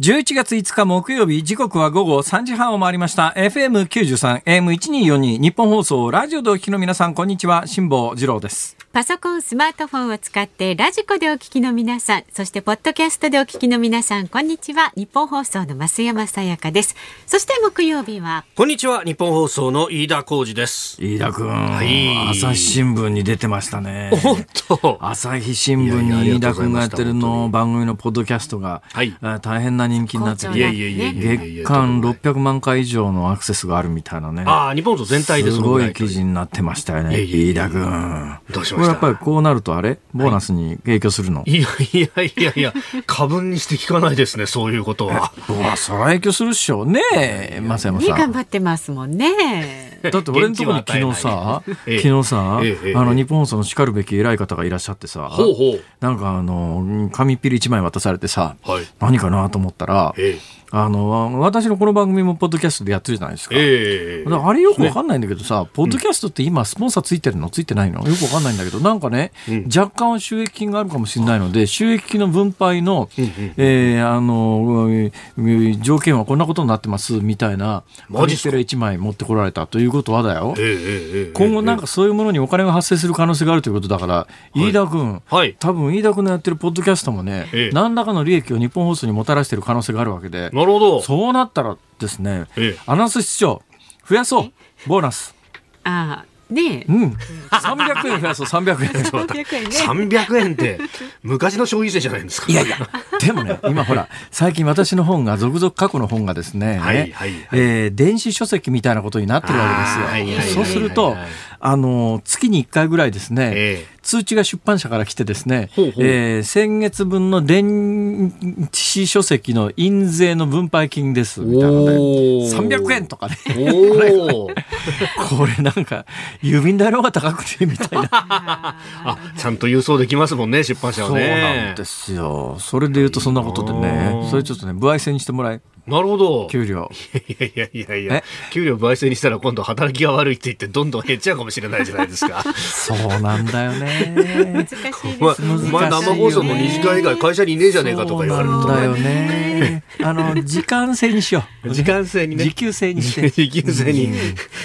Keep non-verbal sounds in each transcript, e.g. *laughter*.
11月5日木曜日時刻は午後3時半を回りました。FM93 AM1242 日本放送ラジオでお聞きの皆さんこんにちは。辛坊治郎です。パソコン、スマートフォンを使ってラジコでお聞きの皆さん、そしてポッドキャストでお聞きの皆さん、こんにちは。日本放送の増山さやかです。そして木曜日は、こんにちは、日本放送の飯田浩二です。飯田君、い。朝日新聞に出てましたね。本当。朝日新聞に飯田君がやってるの番組のポッドキャストが、はい。あ大変な人気になってて月間600万回以上のアクセスがあるみたいなね。ああ、日本放送全体ですごい記事になってましたよね。飯田君。どうしまこれやっぱりこうなるとあれ？ボーナスに影響するの、いやいやいやいや、過分にして聞かないですね、そういうことは。うわそら影響するっしょねえ増山ね、さん。頑張ってますもんね。だって俺のところに昨日さ、ええ。昨日さ、ええええ。あの日本放送の叱るべき偉い方がいらっしゃってさ、ほうほう。なんかあの紙ピリ一枚渡されてさ、はい。何かなと思ったら、えあの私のこの番組もポッドキャストでやってるじゃないですか。あれよくわかんないんだけどさ、ポッドキャストって今スポンサーついてるの？ついてないの？よくわかんないんだけど、なんかね、若干は収益金があるかもしれないので、収益金の分配の、えーあの、えー条件はこんなことになってます、みたいな、マジっすか？紙ペラ1枚持ってこられたということはだよ。今後なんかそういうものにお金が発生する可能性があるということだから、飯田君、はい。多分飯田君のやってるポッドキャストもね、ええ。何らかの利益を日本放送にもたらしている可能性があるわけで、なるほど。そうなったらですね、ええ。アナウンス室長、増やそう、ボーナス。ああ、ねうん、300円増やそう、300円。300円ね。300円って、昔の消費税じゃないんですか。いやいや、でもね、今ほら、最近私の本が、続々過去の本がですね、はいはいはいえー電子書籍みたいなことになってるわけですよ。はいはいはいはいそうすると、あの、月に1回ぐらいですね、え通知が出版社から来てですね、ほえー先月分の電子書籍の印税の分配金です、みたいなので、おー300円とかね、おお。*laughs* これなんか、郵便代の方が高くて、みたいな。*laughs* あ、ちゃんと郵送できますもんね、出版社はそうね。なんですよ。それで言うとそんなことでね、それちょっとね、歩合制にしてもらえ、なるほど。給料。いやいやいやいやえ、給料倍制にしたら今度働きが悪いって言ってどんどん減っちゃうかもしれないじゃないですか。そうなんだよね。*laughs* 難しいお前ですね。お前生放送の2時間以外会社にいねえじゃねえかとか言われるとそうなんだよね。あの、時間制にしよう。時間制にね時給制にして。時給制に。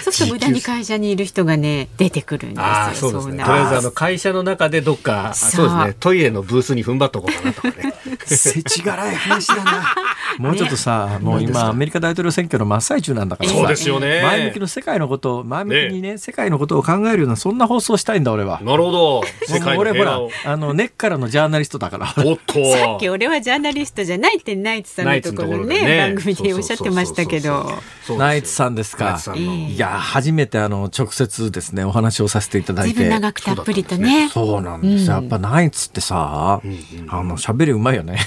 そうすると無駄に会社にいる人がね、出てくるんですよ。そうですね。なとりあえずあの会社の中でどっか、そうそうですね。トイレのブースに踏ん張っとこうかなとかね。せちがらい話だな。もうちょっとさ、もう今アメリカ大統領選挙の真っ最中なんだからさそうですよね。前向きの世界のことを、前向きにね、世界のことを考えるような、そんな放送したいんだ、俺は。なるほど。世界の俺ほらあの、根っからのジャーナリストだから。おっと。さっき俺はジャーナリストじゃないってナイツさんのところねナイ番組でおっしゃってましたけど。ナイツさんですか？いや、初めてあの、直接ですね、お話をさせていただいて。長くたっぷりとね。そうなんですよ。やっぱナイツってさ、あの、喋りうまいよね。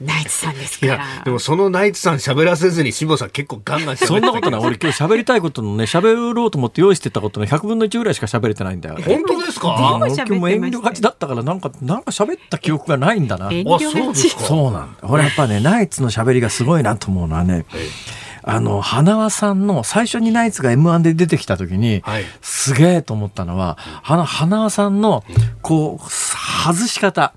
ナイツさんですいやでもそのナイツさん喋らせずに辛坊さん結構ガンガン喋ってそんなことない。俺今日喋りたいことのね、喋ろうと思って用意してたことの100分の1ぐらいしか喋れてないんだよ。本当ですか？俺今日も遠慮がちだったから、なんか、なんか喋った記憶がないんだな。遠慮あそうがちですかそうなんだ。俺やっぱね、ナイツの喋りがすごいなと思うのはね、あの、花輪さんの最初にナイツが M1 で出てきた時に、はいすげえと思ったのは、あの花輪さんの、こう、外し方、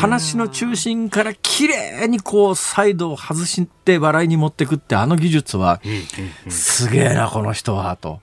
話の中心から綺麗にこう、サイドを外して笑いに持ってくって、あの技術は、すげえな、この人は、と。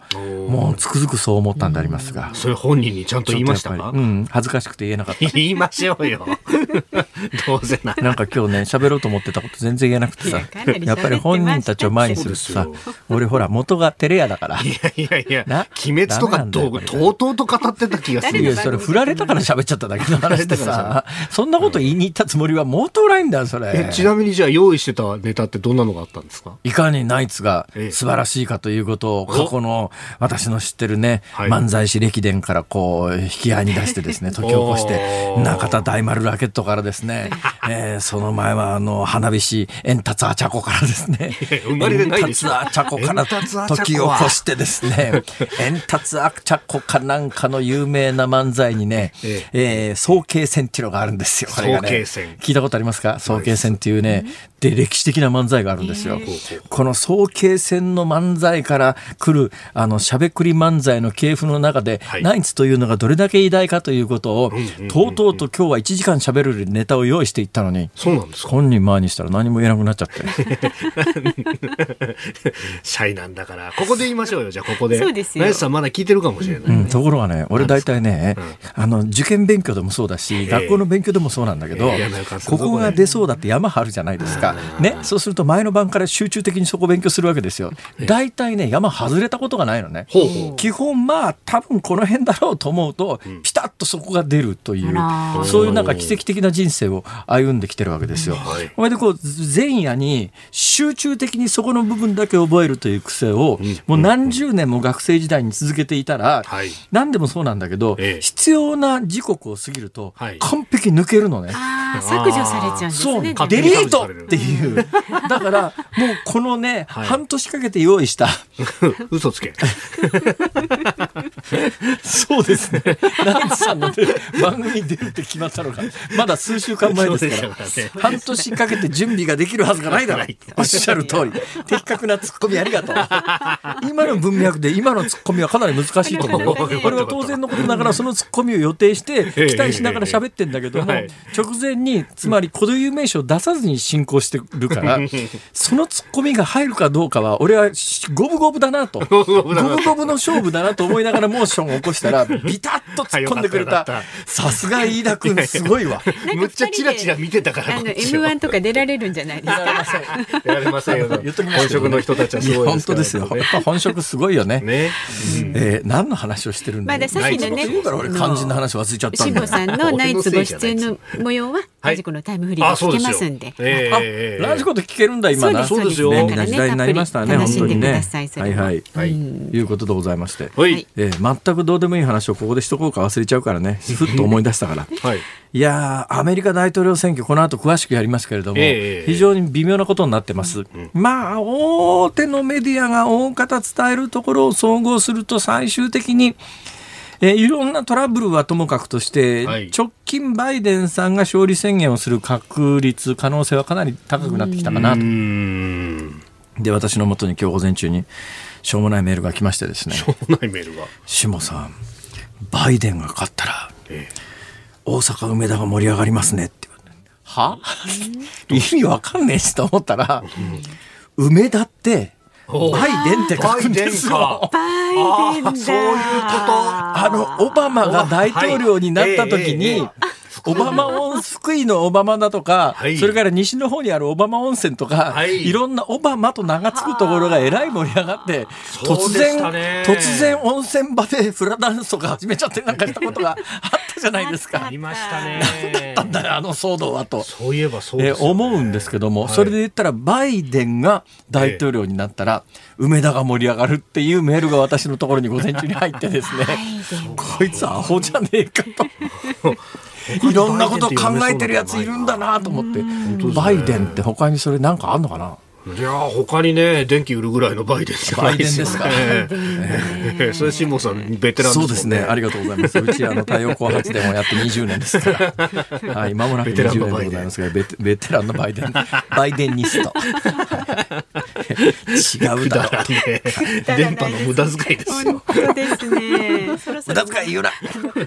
もうつくづくそう思ったんでありますが。それ本人にちゃんと言いましたか？うん、恥ずかしくて言えなかった。言いましょうよ。*laughs* どうせな。なんか今日ね、喋ろうと思ってたこと全然言えなくてさやっぱり本人たちを前にするとさ俺ほら、元がテレ屋だから。いやいやいやな、鬼滅とかとうとうと語ってた気がする。いや、それ振られたから喋っちゃっただけの話でさ、そんなこと言いに行ったつもりはもうとないんだよ、それ。えちなみにじゃあ用意してたネタってどんなのがあったんですか？いかにナイツがええ。素晴らしいかということを過去の私の知ってるね、はい。漫才師歴伝からこう引き合いに出してですね、*laughs* 時を越して中田大丸ラケットからですね、えーその前はあの花火師エンタツアチャコからですね、生まれてないでしょエンタツアチャコから時を越してですね、エンタツアチャコかなんかの有名な漫才にね、ええ。ー早慶戦っていうのがあるんですよ。これがね。聞いたことありますか？早慶戦っていうね、で、歴史的な漫才があるんですよ。この早慶戦の漫才から来る、あの、しゃべくり漫才の系譜の中で、はいナイツというのがどれだけ偉大かということを、とうとうと今日は1時間しゃべるネタを用意していったのに、そうなんですか？本人前にしたら何も言えなくなっちゃって。*laughs* シャイなんだから。ここで言いましょうよ、じゃあここで。そうですよナイツさんまだ聞いてるかもしれない。うん、ところがね、俺大体ね、あの、受験勉強でもそうだし、え学校の勉強でもそうなんだけど、ここが出そうだって山張るじゃないですか。ね、そうすると前の晩から集中的にそこ勉強するわけですよ。大体ね、山外れたことがないのね。基本まあ、多分この辺だろうと思うと、ピタッとそこが出るというそういうなんか奇跡的な人生を歩んできてるわけですよ。はい。これでこう、前夜に集中的にそこの部分だけ覚えるという癖を、もう何十年も学生時代に続けていたら、はい。何でもそうなんだけど、ええ。必要な時刻を過ぎると、はい。完璧抜けるのね。削除されちゃうんですそう、ね。デリートっていう。だから、もうこのね、はい半年かけて用意した、*laughs* 嘘つけ。そうですね。ナイツさんの、ね、番組に出るって決まったのが、まだ数週間前ですから。ね半年かけて準備ができるはずがないだろう。おっしゃる通り。的確なツッコミありがとう。*laughs* 今の文脈で今のツッコミはかなり難しいと思うよ。*laughs* これは当然のことながらそのツッコミを予定して期待しながら喋ってんだけどもはい、直前に、つまり固有名詞を出さずに進行してるから、そのツッコミが入るかどうかは、俺は *laughs* 五分五分だなと。五分五分の勝負だなと思いながらモーションを起こしたら、ビタッと突っ込んでくれた。さすが飯田君、すごいわ。むっちゃチラチラ見てたから。あの、こっちを M1 とか出られるんじゃないですか？やられませんよ。本職の人たちはすごい本当ですよ。やっぱ本職すごいよね。ね。えー何の話をしてるんだまださっきのね肝心な話忘れちゃったんださんのナイツご出演の模様は、ラジコのタイムフリーあ、で聞け。ますんで。あええラジコで聞けるんだ今な。そうですそうですよ便利な時代になりましたね、楽しんでくだ本当にね。ははいはい。はいいうことでございまして。はい。えー全くどうでもいい話をここでしとこうか忘れちゃうからね。ふっと思い出したから。*laughs* はい。いやー、アメリカ大統領選挙、この後詳しくやりますけれども、ええ非常に微妙なことになってます。まあ、大手のメディアが大方伝えるところを総合すると、最終的に、えーいろんなトラブルはともかくとして、はい直近バイデンさんが勝利宣言をする確率、可能性はかなり高くなってきたかなと。ん。で、私のもとに今日午前中に、しょうもないメールが来ましてですね、しょうもないメールが。下さん、バイデンが勝ったら、え大阪梅田が盛り上がりますねって言われては？*laughs* 意味わかんねえしと思ったら、梅田っておバイデンって書くんですよ。バイデンだ。そういうことあの、オバマが大統領になった時はいえええにえ、オバマ温福井のオバマだとか、はいそれから西の方にあるオバマ温泉とか、はいいろんなオバマと名が付くところがえらい盛り上がって、突然、ね突然温泉場でフラダンスとか始めちゃってなんかしたことが *laughs* あったじゃないですか。ありましたね。なんだよ、あの騒動はと。そういえばそうえですよね思うんですけども、はいそれで言ったらバイデンが大統領になったら、梅田が盛り上がるっていうメールが私のところに午前中に入ってですね、こいつアホじゃねえかと。いろんなこと考えてるやついるんだなと思って、バイデンって他にそれなんかあんのかな？いや他にね電気売るぐらいのバイデンしかないですよね。バイええそれ辛坊さんベテランそうですね。ありががとうございます。うちあの太陽光発電をやって20年ですから。*laughs* はい、間もなくベテラン20のバイデン年でございますが、ベテベテランのバイデン、バイデンニスト。*laughs* 違うだろう。電波の無駄遣いですよ。本当ですね。そろそろ無駄遣い言うな。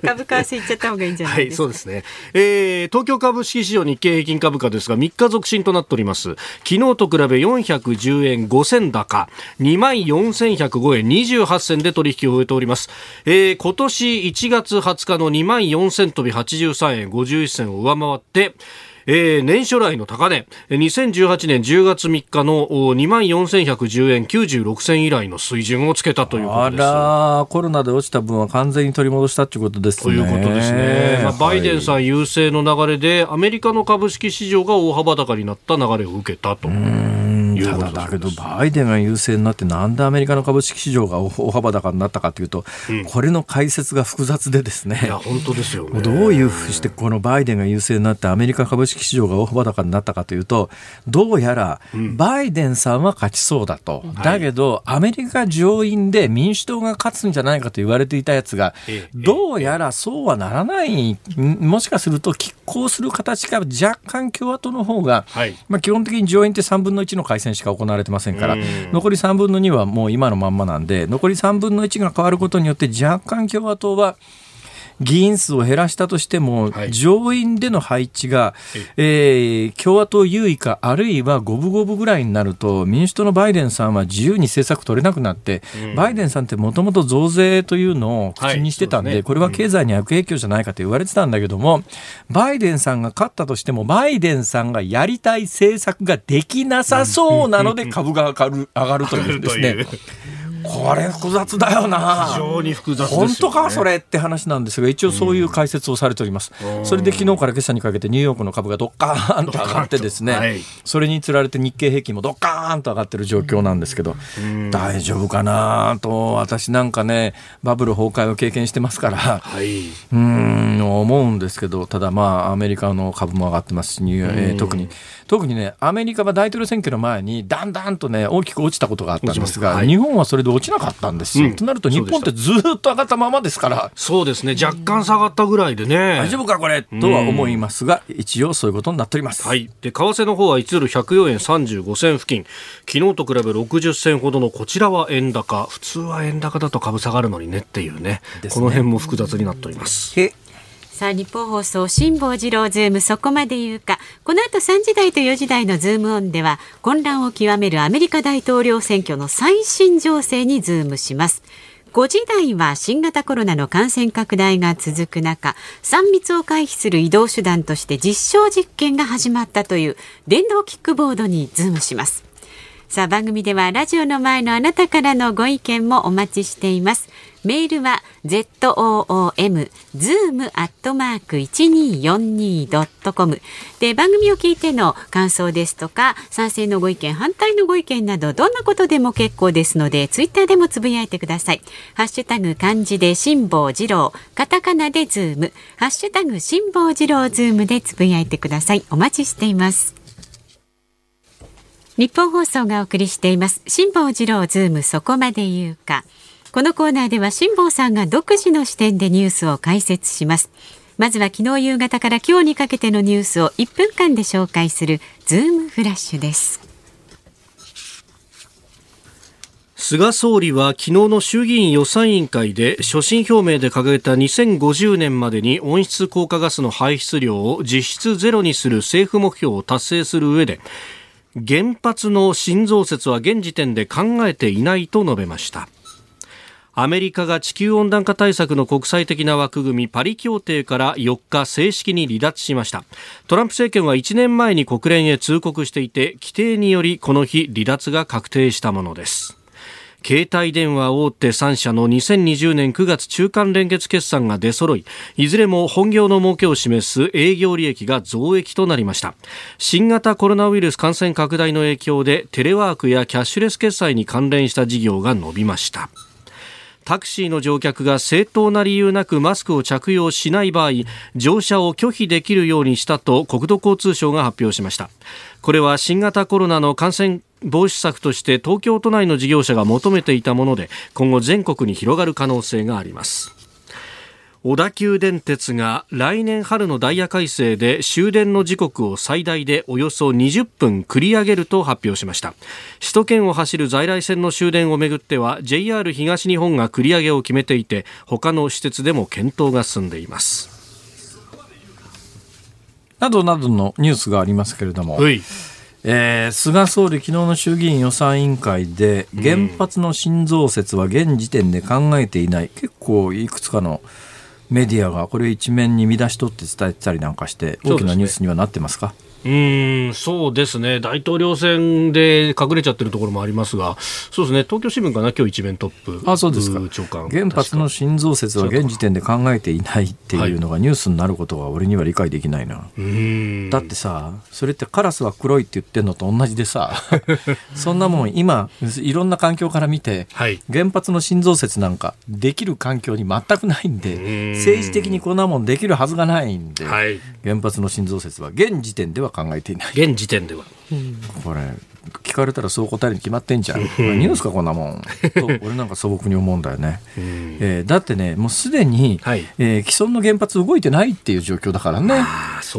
株価為替いっちゃった方がいいんじゃなはいい、ですか。そうですね。えー、東京株式市場日経平均株価ですが、3日続伸となっております。昨日と比べ410円5銭高、24,105円28銭で取引を終えております。えー、今年1月20日の24,000飛び83円51銭を上回って、えー、年初来の高値、2018年10月3日の2万4110円96銭以来の水準をつけたということです。あら、コロナで落ちた分は完全に取り戻したということですね。ということですね。まあ、バイデンさん優勢の流れで、アメリカの株式市場が大幅高になった流れを受けたと。ただだけど、バイデンが優勢になって、なんでアメリカの株式市場が大幅高になったかというと、うん、これの解説が複雑でですね、いや本当ですよ、ね、どういうふうしてこのバイデンが優勢になって、アメリカ株式市場が大幅高になったかというと、どうやらバイデンさんは勝ちそうだと、うん、だけど、アメリカ上院で民主党が勝つんじゃないかと言われていたやつが、どうやらそうはならない、もしかすると拮抗する形が若干共和党の方が、はい、まあ基本的に上院って3分の1の改選しか行われてませんから、残り3分の2はもう今のまんまなんで、残り3分の1が変わることによって、若干共和党は、議員数を減らしたとしても、はい、上院での配置が、えー、共和党優位か、あるいは五分五分ぐらいになると、民主党のバイデンさんは自由に政策取れなくなって、うん、バイデンさんってもともと増税というのを口にしてたんで、はいでね、これは経済に悪影響じゃないかと言われてたんだけども、バイデンさんが勝ったとしても、バイデンさんがやりたい政策ができなさそうなので、株が上がる上がるというですね。これ複雑だよな。非常に複雑、ね、本当かそれって話なんですが一応そういう解説をされております、うん、それで昨日から今朝にかけてニューヨークの株がドッカーンと上がってですね、はい、それにつられて日経平均もドッカーンと上がってる状況なんですけど、うん、大丈夫かなと私なんかねバブル崩壊を経験してますから、はい、うん思うんですけどただまあアメリカの株も上がってますし、えー、特に特にねアメリカは大統領選挙の前にだんだんとね大きく落ちたことがあったんですが、はい、日本はそれで落ちなかったんですよ。うん、となると日本ってずっと上がったままですから。そうですね。若干下がったぐらいでね。大丈夫かこれとは思いますが、一応そういうことになっております。はい。で、為替の方は1ドル104円35銭付近。昨日と比べ60銭ほどのこちらは円高。普通は円高だと株下がるのにねっていうね。ねこの辺も複雑になっております。さあ、ニッポン放送、辛坊治郎ズーム、そこまで言うか。この後3時台と4時台のズームオンでは、混乱を極めるアメリカ大統領選挙の最新情勢にズームします。5時台は新型コロナの感染拡大が続く中、3密を回避する移動手段として実証実験が始まったという電動キックボードにズームします。さあ番組ではラジオの前のあなたからのご意見もお待ちしています。メールは zoom zoom アットマーク一二四二ドットコムで番組を聞いての感想ですとか賛成のご意見反対のご意見などどんなことでも結構ですのでツイッターでもつぶやいてください。ハッシュタグ漢字で辛坊治郎カタカナでズームハッシュタグ辛坊治郎ズームでつぶやいてください。お待ちしています。ニッポン放送がお送りしています辛坊治郎ズームそこまで言うかこのコーナーでは辛坊さんが独自の視点でニュースを解説します。まずは昨日夕方から今日にかけてのニュースを1分間で紹介するズームフラッシュです。菅総理は昨日の衆議院予算委員会で所信表明で掲げた2050年までに温室効果ガスの排出量を実質ゼロにする政府目標を達成する上で原発の新増設は現時点で考えていないと述べました。アメリカが地球温暖化対策の国際的な枠組みパリ協定から4日正式に離脱しました。トランプ政権は1年前に国連へ通告していて規定によりこの日離脱が確定したものです。携帯電話大手3社の2020年9月中間連結決算が出揃いいずれも本業の儲けを示す営業利益が増益となりました。新型コロナウイルス感染拡大の影響でテレワークやキャッシュレス決済に関連した事業が伸びました。タクシーの乗客が正当な理由なくマスクを着用しない場合乗車を拒否できるようにしたと国土交通省が発表しました。これは新型コロナの感染防止策として東京都内の事業者が求めていたもので今後全国に広がる可能性があります。小田急電鉄が来年春のダイヤ改正で終電の時刻を最大でおよそ20分繰り上げると発表しました。首都圏を走る在来線の終電をめぐっては JR 東日本が繰り上げを決めていて他の施設でも検討が進んでいます。などなどのニュースがありますけれども、はい。えー、菅総理、昨日の衆議院予算委員会で原発の新増設は現時点で考えていない、結構いくつかのメディアがこれ一面に見出し取って伝えてたりなんかして大きなニュースにはなってますか？うんそうですね、大統領選で隠れちゃってるところもありますが、そうですね、東京新聞かな、今日一面トップ、あそうですか。長官。原発の新増設は現時点で考えていないっていうのがニュースになることが俺には理解できないな。うん。だってさ、それってカラスは黒いって言ってんのと同じでさ、*laughs* そんなもん今、いろんな環境から見て、はい。原発の新増設なんかできる環境に全くないんで、ん。政治的にこんなもんできるはずがないんで、はい。原発の新増設は現時点では考えていない。現時点では。これ聞かれたらそう答えるに決まってんじゃん。ニュースかこんなもん。*laughs* と俺なんか素朴に思うんだよね。えーだってねもうすでに、はい。えー既存の原発動いてないっていう状況だからね。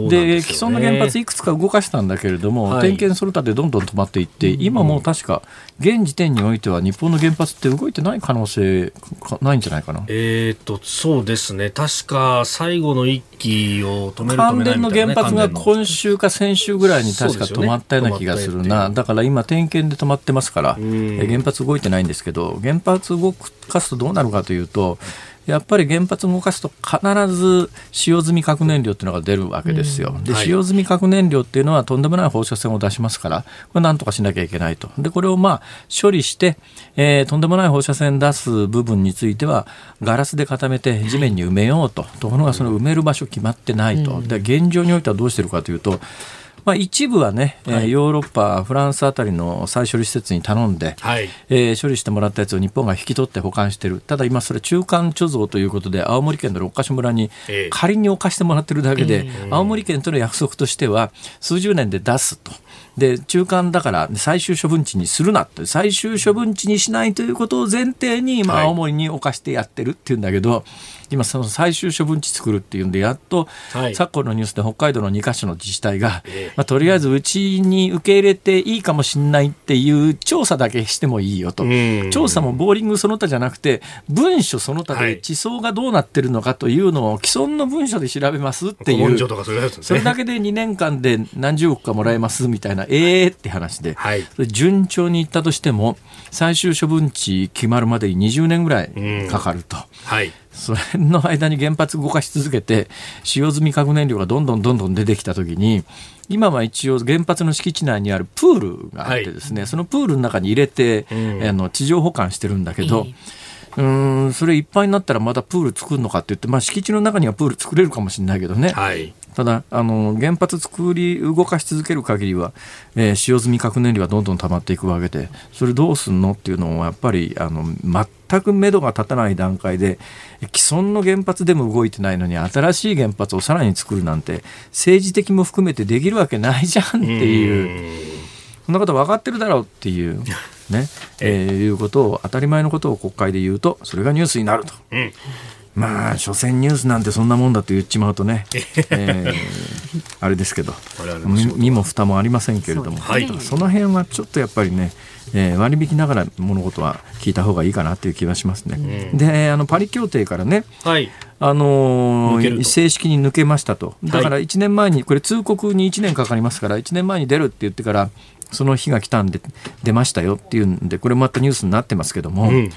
でね。既存の原発いくつか動かしたんだけれども、はい。点検するたでどんどん止まっていって、今もう確か現時点においては日本の原発って動いてない可能性かないんじゃないかな。えー、とそうですね、確か最後の一機を止める止関めない連のみたいなね原発が今週か先週ぐらいに確か止まったような気がするな、止まったっていうだから今、点検で止まってますから、原発動いてないんですけど、原発動かすとどうなるかというと、やっぱり原発動かすと必ず使用済み核燃料っていうのが出るわけですよ。で、はい使用済み核燃料っていうのはとんでもない放射線を出しますから、これなんとかしなきゃいけないと。で、これをまあ処理して、えーとんでもない放射線出す部分については、ガラスで固めて地面に埋めようと。ところがその埋める場所決まってないと。で、現状においてはどうしてるかというと、まあ、一部はね、えーヨーロッパ、フランスあたりの再処理施設に頼んで、はい。えー処理してもらったやつを日本が引き取って保管してる。ただ今それ中間貯蔵ということで、青森県の六ヶ所村にええ。仮に置かしてもらってるだけで、青森県との約束としては、数十年で出すと。で、中間だから最終処分地にするなって、最終処分地にしないということを前提に、まあ、はい。青森に置かしてやってるっていうんだけど、今その最終処分地作るっていうんで、やっと、はい昨今のニュースで北海道の2カ所の自治体が、ええまあ、とりあえずうちに受け入れていいかもしれないっていう調査だけしてもいいよとうん。調査もボーリングその他じゃなくて、文書その他はいで地層がどうなってるのかというのを既存の文書で調べますっていう。それだけで2年間で何十億かもらえますみたいな、ええー、って話で、順調にいったとしても、最終処分地決まるまでに20年ぐらいかかると。はい。それの間に原発動かし続けて、使用済み核燃料がどんどんどんどん出てきたときに、今は一応原発の敷地内にあるプールがあってですね、そのプールの中に入れて、ん。あの地上保管してるんだけど、うーんそれいっぱいになったらまたプール作るのかって言って、まあ、敷地の中にはプール作れるかもしれないけどね、はい。ただあの原発作り動かし続ける限りは、えー使用済み核燃料がどんどん溜まっていくわけでそれどうすんのっていうのをやっぱりあの全く目処が立たない段階で既存の原発でも動いてないのに新しい原発をさらに作るなんて政治的も含めてできるわけないじゃんっていう。そんなこと分かってるだろうっていう、ね *laughs* えーいうことを当たり前のことを国会で言うとそれがニュースになると。うん。まあ所詮ニュースなんてそんなもんだと言っちまうとね、えーあれですけど身も蓋もありませんけれどもはいその辺はちょっとやっぱりね、えー割引ながら物事は聞いた方がいいかなという気はしますね。であのパリ協定からねはい。あのー正式に抜けましたと。だから1年前に、これ通告に1年かかりますから、1年前に出るって言ってから、その日が来たんで、出ましたよっていうんで、これまたニュースになってますけども、うん。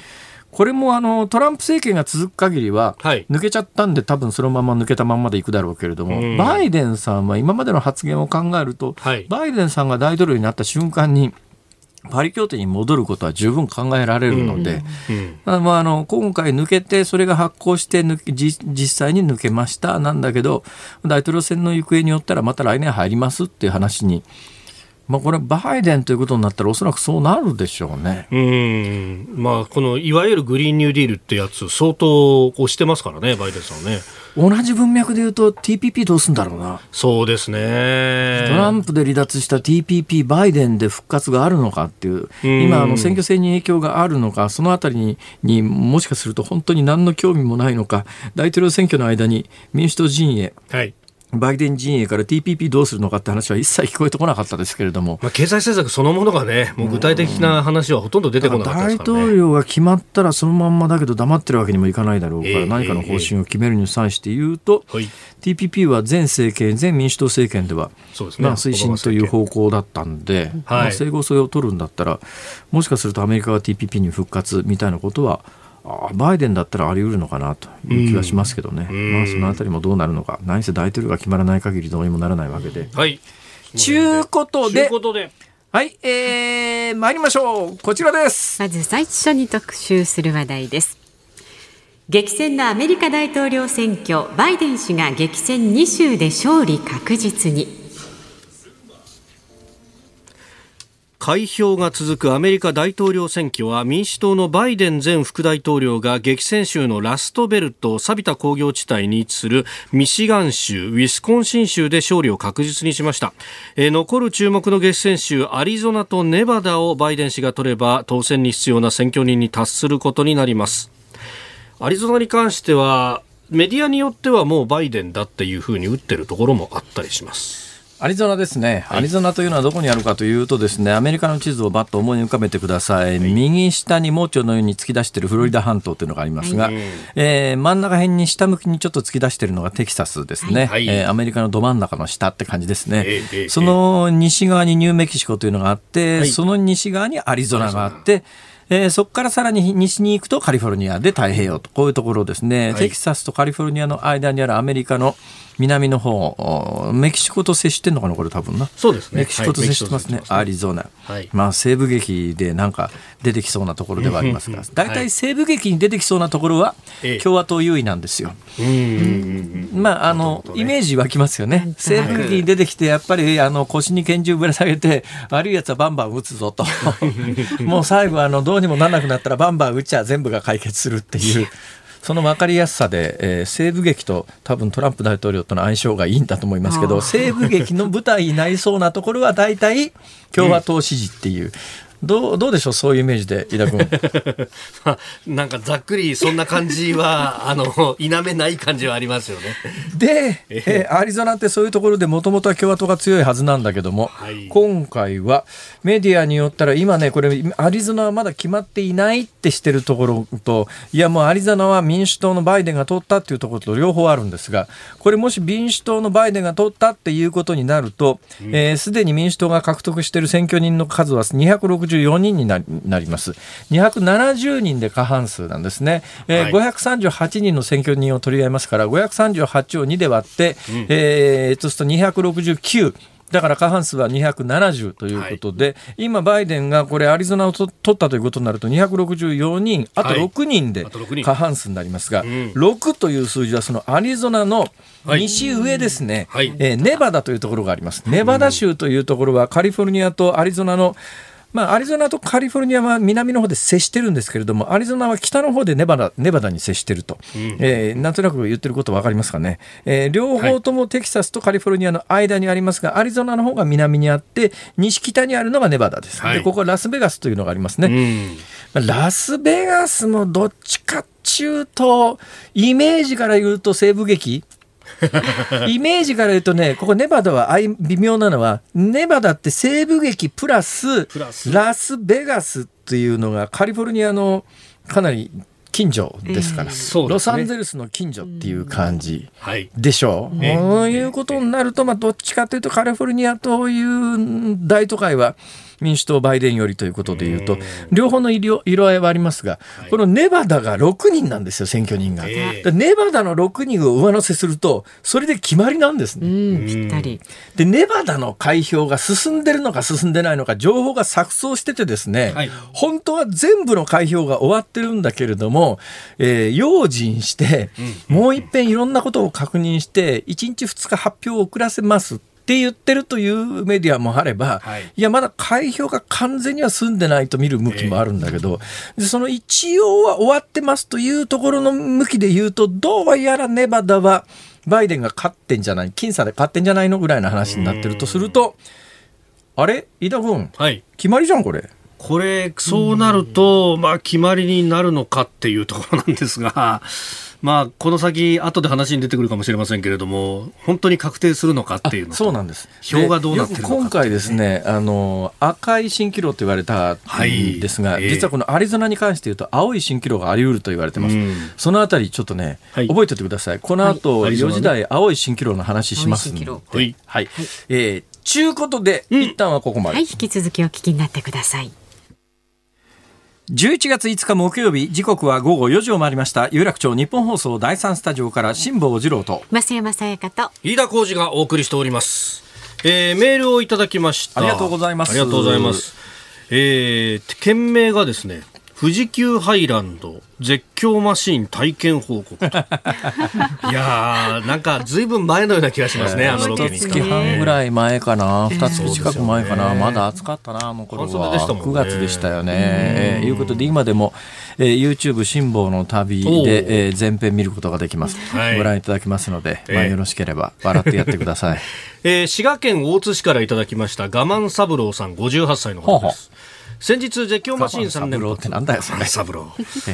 これもあのトランプ政権が続く限りは、はい。抜けちゃったんで、多分そのまま抜けたまんまでいくだろうけれども、うん。バイデンさんは今までの発言を考えると、はい。バイデンさんが大統領になった瞬間に、パリ協定に戻ることは十分考えられるので、うん。あまあ、あの今回抜けて、それが発行して抜けじ実際に抜けましたなんだけど、大統領選の行方によったら、また来年入りますっていう話に、まあ、これ、バイデンということになったら、おそらくそうなるでしょうね。うん。まあ、この、いわゆるグリーンニューディールってやつ、相当押してますからね、バイデンさんはね。同じ文脈で言うと、TPP どうすんだろうな。そうですね。トランプで離脱した TPP、バイデンで復活があるのかっていう、うん今、あの選挙戦に影響があるのか、そのあたりににもしかすると本当に何の興味もないのか、大統領選挙の間に民主党陣営、はい。バイデン陣営から TPP どうするのかって話は一切聞こえてこなかったですけれども、まあ、経済政策そのものがね、もう具体的な話はほとんど出てこなかったで大すからね。統領が決まったらそのまんまだけど黙ってるわけにもいかないだろうから、ええ何かの方針を決めるに際して言うと、はい。TPP は前政権、前民主党政権では、そうですね。まあ、推進という方向だったんで、まあ、整合性を取るんだったら、もしかするとアメリカが TPP に復活みたいなことはあバイデンだったらあり得るのかなという気がしますけどね、うんまあ、そのあたりもどうなるのか、何せ大統領が決まらない限りどうにもならないわけで。はい。ちゅうことでということで。はい、えー、参りましょう。こちらです。まず最初に特集する話題です。激戦のアメリカ大統領選挙、バイデン氏が激戦2州で勝利確実に。開票が続くアメリカ大統領選挙は民主党のバイデン前副大統領が激戦州のラストベルト錆びた工業地帯に位置するミシガン州ウィスコンシン州で勝利を確実にしました、えー残る注目の激戦州アリゾナとネバダをバイデン氏が取れば当選に必要な選挙人に達することになります。アリゾナに関してはメディアによってはもうバイデンだっていうふうに打ってるところもあったりします。アリゾナですね、アリゾナというのはどこにあるかというとですねアメリカの地図をバッと思い浮かべてください、右下に盲腸のように突き出しているフロリダ半島というのがありますが、えー真ん中辺に下向きにちょっと突き出しているのがテキサスですね、はいえーアメリカのど真ん中の下って感じですね、ええええその西側にニューメキシコというのがあって、はい。その西側にアリゾナがあって、えーそこからさらに西に行くとカリフォルニアで太平洋と。こういうところですね、はい。テキサスとカリフォルニアの間にあるアメリカの南の方おメキシコと接してんのかなこれ多分な。そうですね。メキシコと接してますね、はい。アリゾナ、はい。まあ西部劇でなんか出てきそうなところではありますが。大体西部劇に出てきそうなところはええ。共和党優位なんですよ、まああの、イメージ湧きますよね。西部劇に出てきてやっぱりあの腰に拳銃ぶら下げて悪いやつはバンバン撃つぞと。*laughs* もう最後あのどうにもならなくなったらバンバン撃ちゃ全部が解決するっていう。*laughs* その分かりやすさで、えー西部劇と多分トランプ大統領との相性がいいんだと思いますけど西部劇の舞台になりそうなところは大体 *laughs* 共和党支持っていう、どうどうでしょうそういうイメージで井田君 *laughs* まあなんかざっくりそんな感じは *laughs* あの否めない感じはありますよね。*laughs* で、えーアリゾナってそういうところでもともとは共和党が強いはずなんだけども、はい。今回はメディアによったら今ねこれアリゾナはまだ決まっていないってしてるところといやもうアリゾナは民主党のバイデンが取ったっていうところと両方あるんですがこれもし民主党のバイデンが取ったっていうことになるとすで、えー既に民主党が獲得している選挙人の数は264人になります。270人で過半数なんですね、えーはい。538人の選挙人を取り合いますから538を2で割って、えーそうすると269だから過半数は270ということで、今、バイデンがこれ、アリゾナをと取ったということになると、264人、あとはい。6人であと6人。過半数になりますが、ん。6という数字は、そのアリゾナのはい。西上ですね、はい。えーネバダというところがあります。ネバダ州というところは、カリフォルニアとアリゾナのまあ、アリゾナとカリフォルニアは南の方で接してるんですけれども、アリゾナは北の方でネバダネバダに接してると、えーなんとなく言ってること分かりますかね、えー両方ともテキサスとカリフォルニアの間にありますが、アリゾナの方が南にあって、西北にあるのがネバダです。はい。でここはラスベガスというのがありますね。うん。まあラスベガスもどっちかっちゅうと、イメージから言うと西部劇 *laughs* イメージから言うとね、ここネバダは微妙なのは、ネバダって西部劇プラスプラス。ベガスっていうのがカリフォルニアのかなり近所ですから、ね。ロサンゼルスの近所っていう感じ。はい。でしょう、ええ。そういうことになると、まあ、どっちかというとカリフォルニアという大都会は民主党バイデンよりということでいうと両方の色色合いはありますが、このネバダが6人なんですよ選挙人が、ネバダの6人を上乗せするとそれで決まりなんですうね、ん、ぴったり。でネバダの開票が進んでるのか進んでないのか情報が錯綜しててですね、はい。本当は全部の開票が終わってるんだけれども、えー用心して、もう一遍いろんなことを確認して1日2日発表を遅らせますって言ってるというメディアもあれば、はいいやまだ開票が完全には済んでないと見る向きもあるんだけど、でその一応は終わってますというところの向きで言うとどうやらネバダはバイデンが勝ってんじゃない僅差で勝ってんじゃないのぐらいの話になってるとするとあれ？飯田君はい。決まりじゃんこれ。これ、そうなると、まあ、決まりになるのかっていうところなんですが、まあ、この先、後で話に出てくるかもしれませんけれども、本当に確定するのかっていうのとそうなんです。票がどうなってるのか今回ですね、あの赤い蜃気楼と言われたんですが、はいええ実はこのアリゾナに関して言うと青い蜃気楼があり得ると言われてます。うんそのあたりちょっとね、はい覚えておいてください。この後、はいアリゾナね4時台青い蜃気楼の話しますんで。はいはい。えーちゅうことで、一旦はここまで。はい、引き続きお聞きになってください。11月5日木曜日時刻は午後4時を回りました。有楽町日本放送第3スタジオから辛坊治郎と。増山さやかと。飯田浩二がお送りしております、えー、メールをいただきました。ありがとうございます。ありがとうございます。えー、件名がですね富士急ハイランド絶叫マシーン体験報告と。*laughs* いやーなんかずいぶん前のような気がしますね、あのロケに。月半ぐらい前かな、二月近く前かな、まだ暑かったな、あの頃は。ね。9月でしたよね。えーいうことで、今でも、えー YouTube 辛抱の旅で、えー全編見ることができます。はい。ご覧いただきますので、ええまあ、よろしければ笑ってやってください。*laughs* えー滋賀県大津市からいただきました我慢三郎さん58歳の方です先日絶叫マシーン3連我慢三郎ってなんだよそれ。三郎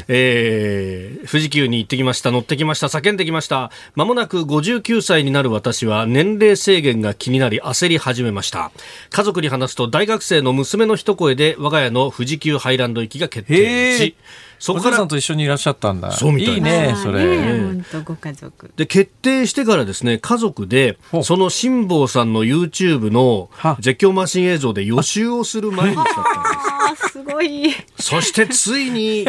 えー富士急に行ってきました乗ってきました叫んできました。まもなく59歳になる私は年齢制限が気になり焦り始めました。家族に話すと大学生の娘の一声で我が家の富士急ハイランド行きが決定しそこからさんと一緒にいらっしゃったんだ。そうみたいです。いね、それ。本当ご家族。で決定してからですね家族でその辛坊さんの YouTube のは。絶叫マシン映像で予習をする毎日だったんですすごいそしてついに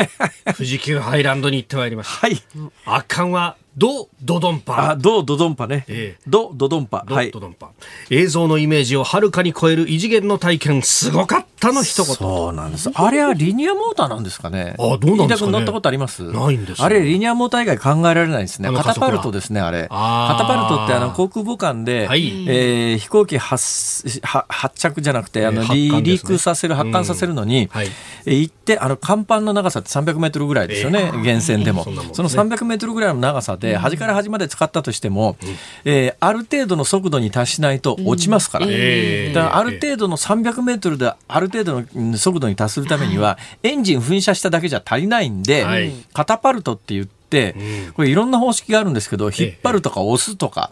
富士急ハイランドに行ってまいりましたはい。圧巻はドドドンパあ、ドドドンパねええ。ドドドンパ。はいドド。ドンパ、映像のイメージをはるかに超える異次元の体験すごかったの一言そうなんです。あれはリニアモーターなんですかね。あどうなんですかね乗ったことあります？ないんですよあれ、リニアモーター以外考えられないですね。カタパルトですね、あれ。カタパルトってあの航空母艦で、はいえー飛行機発は発着じゃなくて、あの、えー発離陸させる、発艦させるのに、はいえー行って、あの、甲板の長さって300メートルぐらいですよね、えー源泉でも。そんなもんですそねの300メートルぐらいの長さで、端から端まで使ったとしても、えーある程度の速度に達しないと落ちますから。えー。だからある程度の300メートルである程度のうん速度に達するためには、エンジン噴射しただけじゃ足りないんで、はい。カタパルトって言って、うん。これいろんな方式があるんですけど、引っ張るとか押すとか、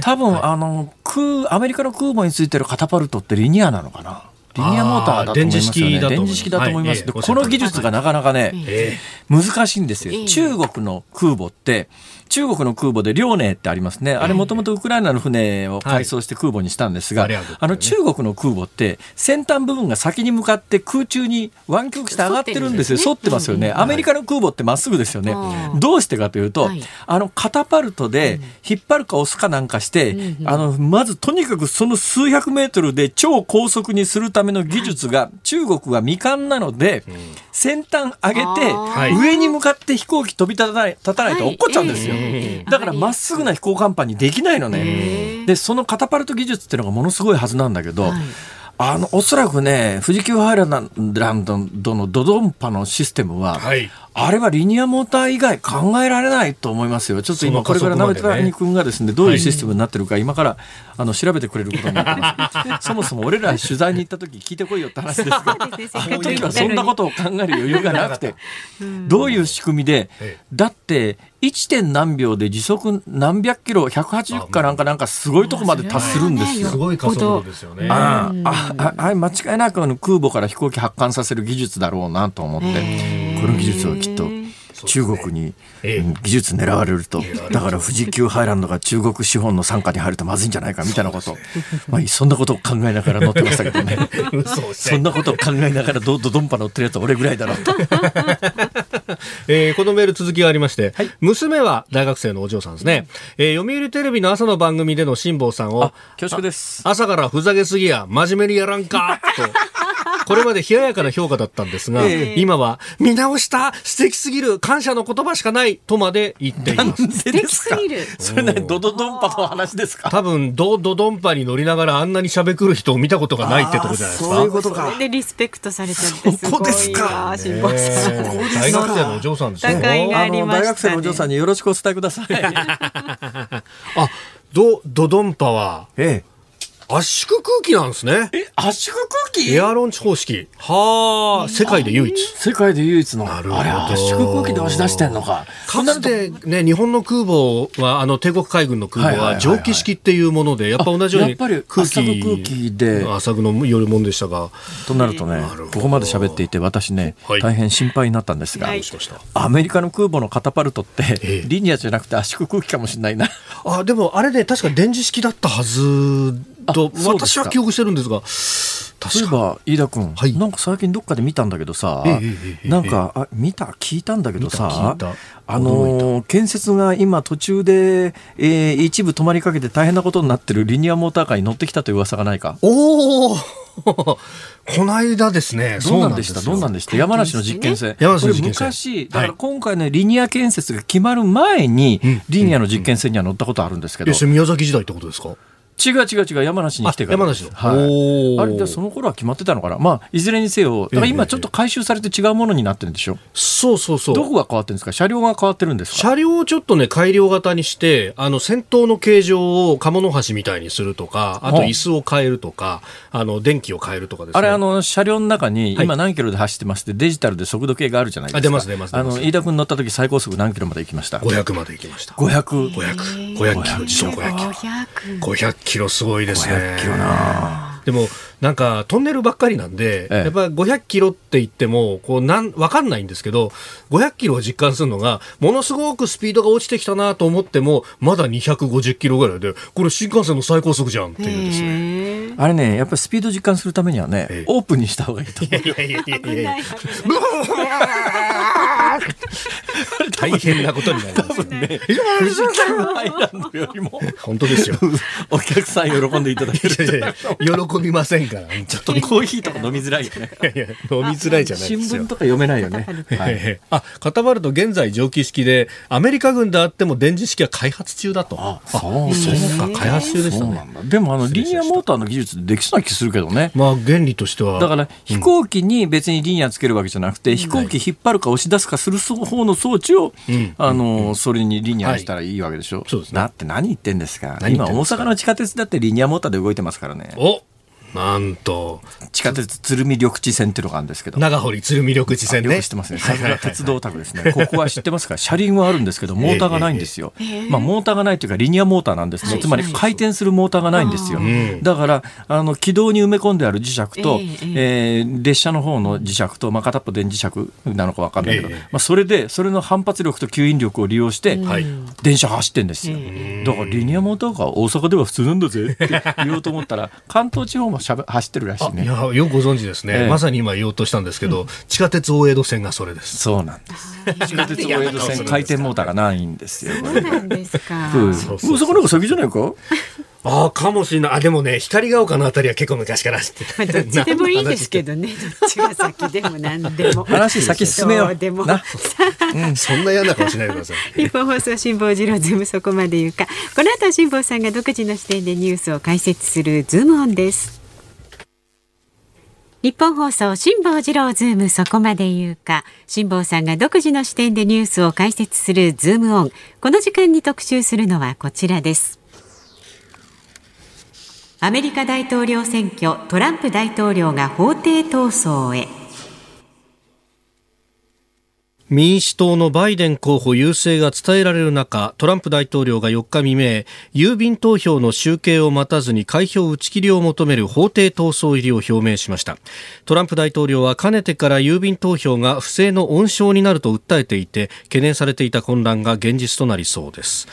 多分、はい。あの空アメリカの空母についてるカタパルトってリニアなのかな？リニアモーターだと思いますよね。電磁式だと思います。電磁式だと思います。はい。でこの技術がなかなかね、え。難しいんですよ。ええ。中国の空母って、中国の空母で遼寧ってありますね。あれもともとウクライナの船を改装して空母にしたんですが、はい。ああの中国の空母って先端部分が先に向かって空中に湾曲して上がってるんですよ。沿っててますよね。アメリカの空母ってまっすぐですよね。どうしてかというとはい、あのカタパルトで引っ張るか押すかなんかして、あの、まずとにかくその数百メートルで超高速にするための技術が中国は未完なので、先端上げてはい。上に向かって飛行機飛び立たない立たないと落っこっちゃうんですよ。*laughs* だからまっすぐな飛行甲板にできないのね。で、そのカタパルト技術っていうのがものすごいはずなんだけど、はい。あの、おそらくね、富士急ハイランドのドドンパのシステムは、はいあれはリニアモーター以外考えられないと思いますよ。ちょっと今これから鍋谷君がですね、どういうシステムになってるか今からあの調べてくれることになってます。*laughs* そもそも俺ら取材に行った時聞いてこいよって話ですが、そうですねあの時はそんなことを考える余裕がなくて、どういう仕組みでええ、だって 1. 点何秒で時速何百キロ、180かなんかなんかすごいとこまで達するんですよす。ごい加速度ですよねああああ間違いなくあの空母から飛行機発艦させる技術だろうなと思って、この技術はきっと中国に、技術狙われると、だから富士急ハイランドが中国資本の傘下に入るとまずいんじゃないかみたいなこと、まあ、そんなことを考えながら乗ってましたけどね。そんなことを考えながらどドドンパ乗ってるやつは俺ぐらいだろうと。*laughs* えーこのメール続きがありまして、娘は大学生のお嬢さんですね、えー読売テレビの朝の番組での辛坊さんをあ恐縮です。朝からふざけすぎや。真面目にやらんか。とこれまで冷ややかな評価だったんですが、ええ。今は見直した素敵すぎる感謝の言葉しかないとまで言っています。素敵すぎる。それね、ドドドンパの話ですか？多分ドドドンパに乗りながらあんなにしゃべくる人を見たことがないってとこじゃないですか？そういうことか。それ。でリスペクトされちゃってすそこごいですかわ。辛坊さん、えー大学生のお嬢さんですよ高いがありましたね大学生のお嬢さんによろしくお伝えください。*laughs* あドドドンパはえ圧縮空気なんですね。え、圧縮空気？エアロンチ方式。はあ世界で唯一。世界で唯一の、あれるほど。圧縮空気で押し出してんのか。かつてね、日本の空母は、あの、帝国海軍の空母は蒸気式っていうもので、やっぱ同じようにやっぱり空気、浅く空気で。浅くのよるもんでしたが、となるとねここまで喋っていて私ね、はい。大変心配になったんですが、アメリカの空母のカタパルトって、ええ。リニアじゃなくて圧縮空気かもしれないな。あ、でもあれね、確か電磁式だったはずと、私は記憶してるんですが、そういえば飯田君、はい。なんか最近どっかで見たんだけどさ、ええなんかあ見た？聞いたんだけどさあのー建設が今途中で、えー一部止まりかけて大変なことになってるリニアモーターカーに乗ってきたという噂がないか？おお *laughs* この間ですね。どうなんでした。どうなんででした？山梨の実験線。山梨の実験昔、だかはい。ら今回のリニア建設が決まる前に、うんリニアの実験線には乗ったことあるんですけど、す宮崎時代ってことですか？違う違う違う、山梨に来てから。あ山梨のはい。あれ、でその頃は決まってたのかなまあ、いずれにせよ、だから今ちょっと回収されて違うものになってるんでしょそうそうそう。どこが変わってるんですか？車両が変わってるんですか？車両をちょっとね、改良型にして、あの、先頭の形状を鴨の橋みたいにするとか、あとはあ椅子を変えるとか、あの、電気を変えるとかですね。あれ、あの、車両の中に、はい今何キロで走ってますって、デジタルで速度計があるじゃないですか。あ出ます出ます出あの、ます飯田君乗った時最高速何キロまで行きました？500まで行きました。500。500。500キロ、自称500キロ。500 500キロすごいですね。500キロなでも、なんか、トンネルばっかりなんで、ええやっぱ500キロって言っても、こう、なん、わかんないんですけど、500キロを実感するのが、ものすごくスピードが落ちてきたなと思っても、まだ250キロぐらいで、これ新幹線の最高速じゃんっていうですね。あれね、やっぱりスピード実感するためにはね、ええオープンにした方がいいと思う。いやいやいやいや大変なことになります。ね、富士急ハイランドよりも、本当ですよ。お客さん喜んでいただける。喜びませんから。ちょっとコーヒーとか飲みづらいよね。いやいや飲みづらいじゃない新ですよ。聞。とか読めないよね。はいはい、あカタパルト現在蒸気式でアメリカ軍であっても電磁式は開発中だと。あそう。そうか開発中でしたね。そうなんだ。でもあのリニアモーターの技術でできそうな気するけどね。まあ原理としては。だから飛行機に別にリニアつけるわけじゃなくて、飛行機引っ張るか押し出すかする方の装置を、ん。あのそれにリニアにしたらいいわけでしょ、そうですね。だって何言ってんですか。今大阪の地下鉄だってリニアモーターで動いてますからね。おなんと地下鉄鶴見緑地線っていうのがあるんですけど長堀鶴見緑地線ねよく知ってますね。さすが鉄道オタクですね。ここは知ってますか？車輪はあるんですけど、モーターがないんですよ。まあ、モーターがないというか、リニアモーターなんですね。つまり、回転するモーターがないんですよ。だから、あの、軌道に埋め込んである磁石と、えー列車の方の磁石と、まあ、片っぽ電磁石なのかわかんないけど、ええまあ、それで、それの反発力と吸引力を利用して、はい電車走ってんですよ。だから、リニアモーターが大阪では普通なんだぜって言おうと思ったら、関東地方もしゃべ走ってるらしいね。あいやよくご存知ですね、ええまさに今言おうとしたんですけど、地下鉄大江戸線がそれですそうなんです。地下鉄大江戸線回転モーターがないんですよ。そうなんですか。うんそうそう大阪の先じゃないか？ああかもしれないあでもね光が丘のあたりは結構昔から知ってまあどっちでもいいですけどね。*laughs* どっちが先でも何でも。*laughs* 話先進めようでも。な *laughs* そんな嫌な顔しないでくださいニッポン放送辛坊治郎ズームそこまで言うか。この後は辛坊さんが独自の視点でニュースを解説するズームオンです。ニッポン放送辛坊治郎ズームそこまで言うか。辛坊さんが独自の視点でニュースを解説するズームオン。この時間に特集するのはこちらです。アメリカ大統領選挙トランプ大統領が法廷闘争へ。民主党のバイデン候補優勢が伝えられる中トランプ大統領が4日未明郵便投票の集計を待たずに開票打ち切りを求める法廷闘争入りを表明しました。トランプ大統領はかねてから郵便投票が不正の温床になると訴えていて懸念されていた混乱が現実となりそうです。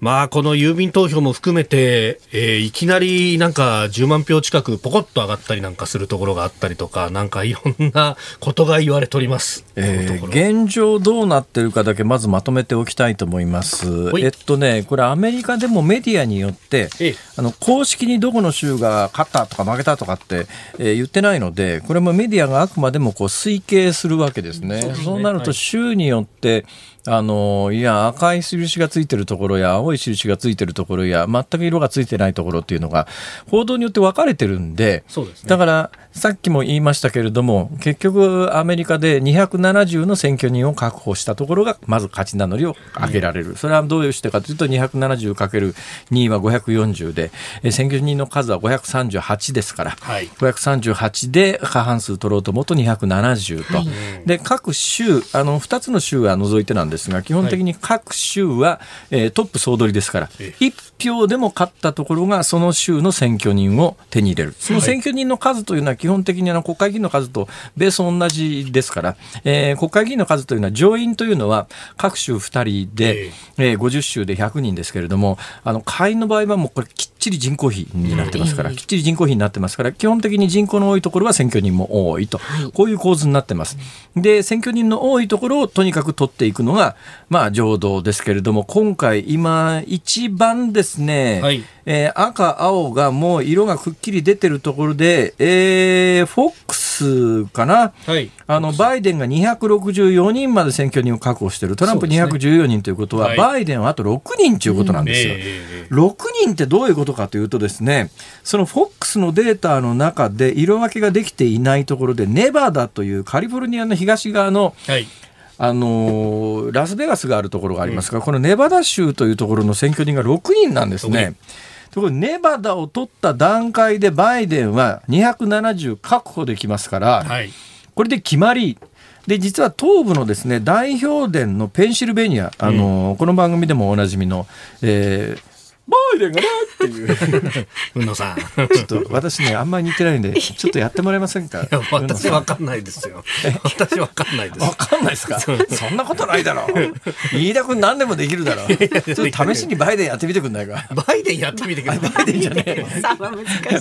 まあ、この郵便投票も含めて、えーいきなりなんか10万票近くポコッと上がったりなんかするところがあったりとか、なんかいろんなことが言われております。えー現状どうなってるかだけまずまとめておきたいと思います。いえっとね、これアメリカでもメディアによってええ、あの公式にどこの州が勝ったとか負けたとかって、えー言ってないので、これもメディアがあくまでもこう推計するわけですね。そうなると州によって、あのいや赤い印がついてるところや青い印がついてるところや全く色がついてないところっていうのが報道によって分かれてるんでね。だからさっきも言いましたけれども結局アメリカで270の選挙人を確保したところがまず勝ち名乗りを上げられる、それはどうしてかというと 270×2 は540でえ選挙人の数は538ですから、はい。538で過半数取ろうと思うと270と、で各州あの2つの州は除いてなんですが基本的に各州は、えートップ総取りですからえ1票でも勝ったところがその州の選挙人を手に入れる。その選挙人の数というのは基本的にあの国会議員の数とベース同じですから、えー国会議員の数というのは上院というのは各州2人で、えー50州で100人ですけれどもあの下院の場合はもうこれきっちちり人口比になってますから、きっちり人口比になってますから、基本的に人口の多いところは選挙人も多いと、こういう構図になってます。で、選挙人の多いところをとにかく取っていくのが、まあ、浄土ですけれども、今回、今、一番ですね、はい、えー、赤、青がもう色がくっきり出てるところで、えー、フォックスかな、はい、あのバイデンが264人まで選挙人を確保してる、トランプ214人ということは、ねはい、バイデンはあと6人ということなんですよ、うんえー。6人ってどういうことかというとですね、そのフォックスのデータの中で色分けができていないところで、ネバダというカリフォルニアの東側の、はい。あのラスベガスがあるところがありますが、うん、このネバダ州というところの選挙人が6人なんですね。ところネバダを取った段階でバイデンは270確保できますから、はい、これで決まり。で実は東部のですね代表殿のペンシルベニア、あの、うん、この番組でもおなじみの、えー、バイデンがねっていう。うんのさん。ちょっと私ね、あんまり似てないんで、ちょっとやってもらえませんか？私わかんないですよ。私わかんないです。わかんないですか？そんなことないだろう。飯田君何でもできるだろう。ちょっと試しにバイデンやってみてくんないか？バイデンやってみてください。バイデンじゃねえ。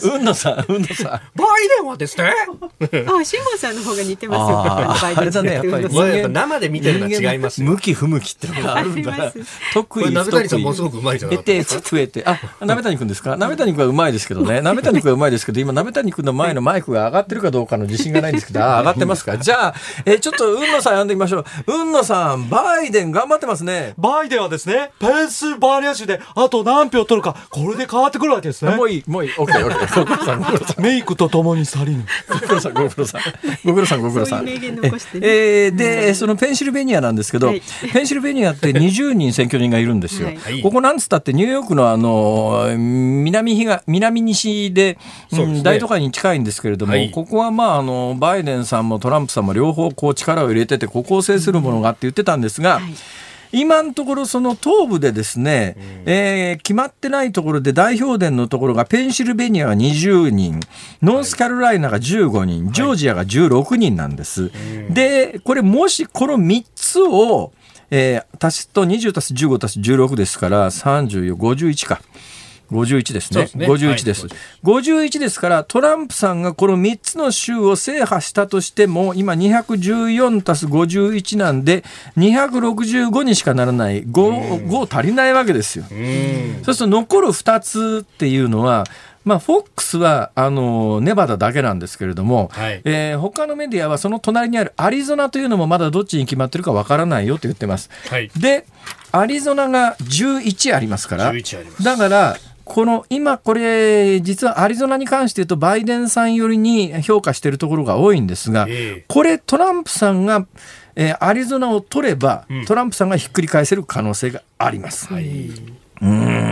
うんのさん、うんのさん。バイデンはですね？あ、辛坊さんの方が似てますよ。あれだね、やっぱり生で見てるのは違います向き不向きってのがあるんだ。特に。鍋谷さんもすごくうまいじゃないですか？増えて、あ、鍋谷君ですか？鍋谷君はうまいですけどね。*laughs* 鍋谷君はうまいですけど、今鍋谷君の前のマイクが上がってるかどうかの自信がないんですけど、*laughs* あ、上がってますか？じゃあ、えちょっと、うんのさん呼んでみましょう。うんのさん、バイデン頑張ってますね。バイデンはですね、ペンスバーニア州であと何票取るか、これで変わってくるわけですね。もういい、もういい。オッケー、オッケー。*laughs* ご苦労さん、ご苦労さん。メイクとともに去りぬ。ご苦労さん、ご苦労さん。ご苦労さん、ご苦労さん。えー、で、そのペンシルベニアなんですけど、ペンシルベニアって20人選挙人がいるんですよ。ここなんつったってニューヨークのあの、南東南西で、うん、大都会に近いんですけれども、はい、ここはまああのバイデンさんもトランプさんも両方こう力を入れててここを制するものがあって言ってたんですが。はい。今のところその東部でですね、うん、えー、決まってないところで代表殿のところがペンシルベニアが20人、ノースカロライナが15人、はい、ジョージアが16人なんです。はい、で、これもしこの3つを、えー、足すと20足す15足す16ですから34、51か。51ですね。ですね51です、はい。51ですから、トランプさんがこの3つの州を制覇したとしても、今214足す51なんで、265にしかならない、5、5足りないわけですよ。そうすると残る2つっていうのは、まあ、フォックスはあのネバダだけなんですけれども、はい。えー、他のメディアはその隣にあるアリゾナというのもまだどっちに決まってるかわからないよと言ってます。はい、でアリゾナが11ありますからだからこの今これ実はアリゾナに関して言うとバイデンさん寄りに評価しているところが多いんですが、これトランプさんが、えー、アリゾナを取れば、トランプさんがひっくり返せる可能性があります。はい。うん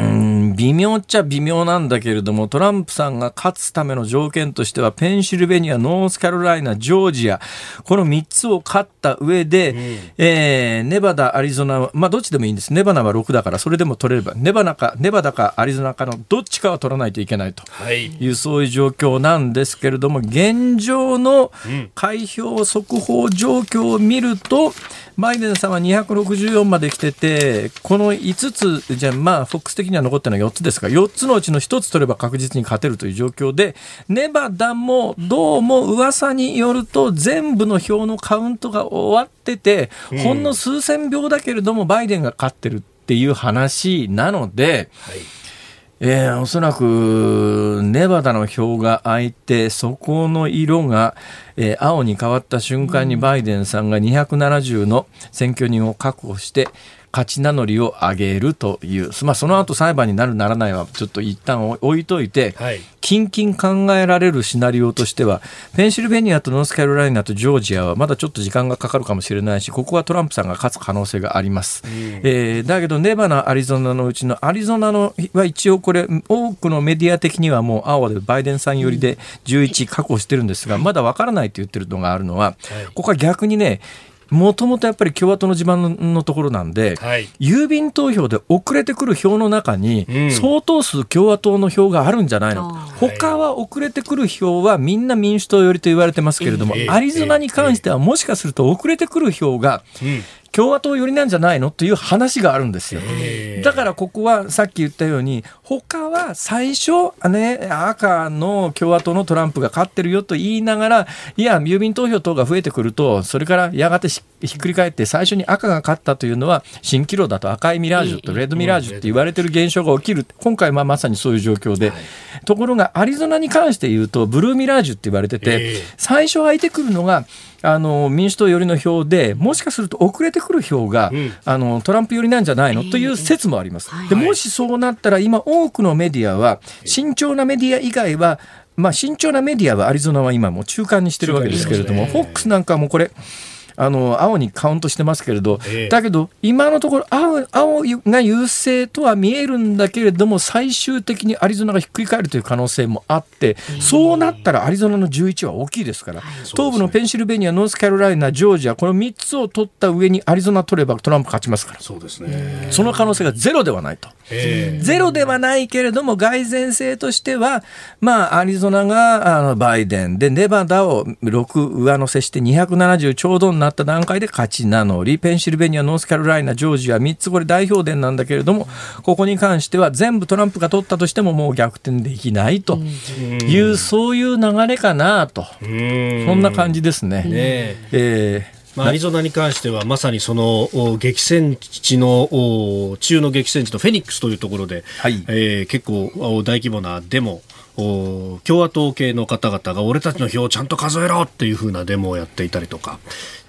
微妙っちゃ微妙なんだけれどもトランプさんが勝つための条件としてはペンシルベニアノースカロライナジョージアこの3つを勝った上で、うん、えー、ネバダアリゾナまあどっちでもいいんです。ネバナは6だからそれでも取れればネバナかネバダかアリゾナかのどっちかは取らないといけないと。いう、はい、そういう状況なんですけれども現状の開票速報状況を見るとバイデンさんは264まで来ててこの5つじゃまあフォックス的には残ってるのは4つですが4つのうちの1つ取れば確実に勝てるという状況でネバダもどうも噂によると全部の票のカウントが終わってて、ほんの数千票だけれどもバイデンが勝ってるっていう話なので。はいえー、おそらくネバダの票が開いてそこの色が、えー、青に変わった瞬間にバイデンさんが270の選挙人を確保して勝ち名乗りを上げるという、まあ、その後裁判になるならないはちょっと一旦置いといて、はい、近々考えられるシナリオとしてはペンシルベニアとノースカロライナとジョージアはまだちょっと時間がかかるかもしれないしここはトランプさんが勝つ可能性があります、うん、えー、だけどネバナアリゾナのうちのアリゾナのは一応これ多くのメディア的にはもう青でバイデンさん寄りで11確保してるんですがまだわからないと言ってるのがあるのは、ここは逆にねもともとやっぱり共和党の地盤のところなんで、はい、郵便投票で遅れてくる票の中に、相当数共和党の票があるんじゃないの、うん、他は遅れてくる票はみんな民主党寄りと言われてますけれども、アリゾナに関してはもしかすると遅れてくる票が、共和党寄りなんじゃないの？という話があるんですよ。だからここはさっき言ったように他は最初、ね、赤の共和党のトランプが勝ってるよと言いながらいや郵便投票等が増えてくるとそれからやがてひっくり返って最初に赤が勝ったというのは蜃気楼だと赤いミラージュとレッドミラージュって言われてる現象が起きる今回まあまさにそういう状況で、ところがアリゾナに関して言うとブルーミラージュって言われてて最初空いてくるのがあの民主党寄りの票でもしかすると遅れてくる票が、うん、あのトランプ寄りなんじゃないの？という説もあります。でもしそうなったら今多くのメディアは慎重なメディア以外はまあ、慎重なメディアはアリゾナは今も中間にしてるわけですけれども、フォックスなんかもこれあの青にカウントしてますけれど、えー、だけど今のところ青青が優勢とは見えるんだけれども最終的にアリゾナがひっくり返るという可能性もあって、えー、そうなったらアリゾナの11は大きいですから、はい、東部のペンシルベニアノースカロライナジョージアこの3つを取った上にアリゾナ取ればトランプ勝ちますから。そうですね。その可能性がゼロではないと。ゼロではないけれども蓋然性としては、まあ、アリゾナがあのバイデンでネバダを6上乗せして270ちょうどになった段階で勝ち名乗りペンシルベニアノースカロライナジョージア3つこれ代表伝なんだけれどもここに関しては全部トランプが取ったとしてももう逆転できないというそういう流れかなと。そんな感じですね。ねえ。ーまあ、アリゾナに関してはまさにその激戦地の中の激戦地のフェニックスというところで、はい、えー、結構大規模なデモ共和党系の方々が俺たちの票をちゃんと数えろっていう風なデモをやっていたりとか。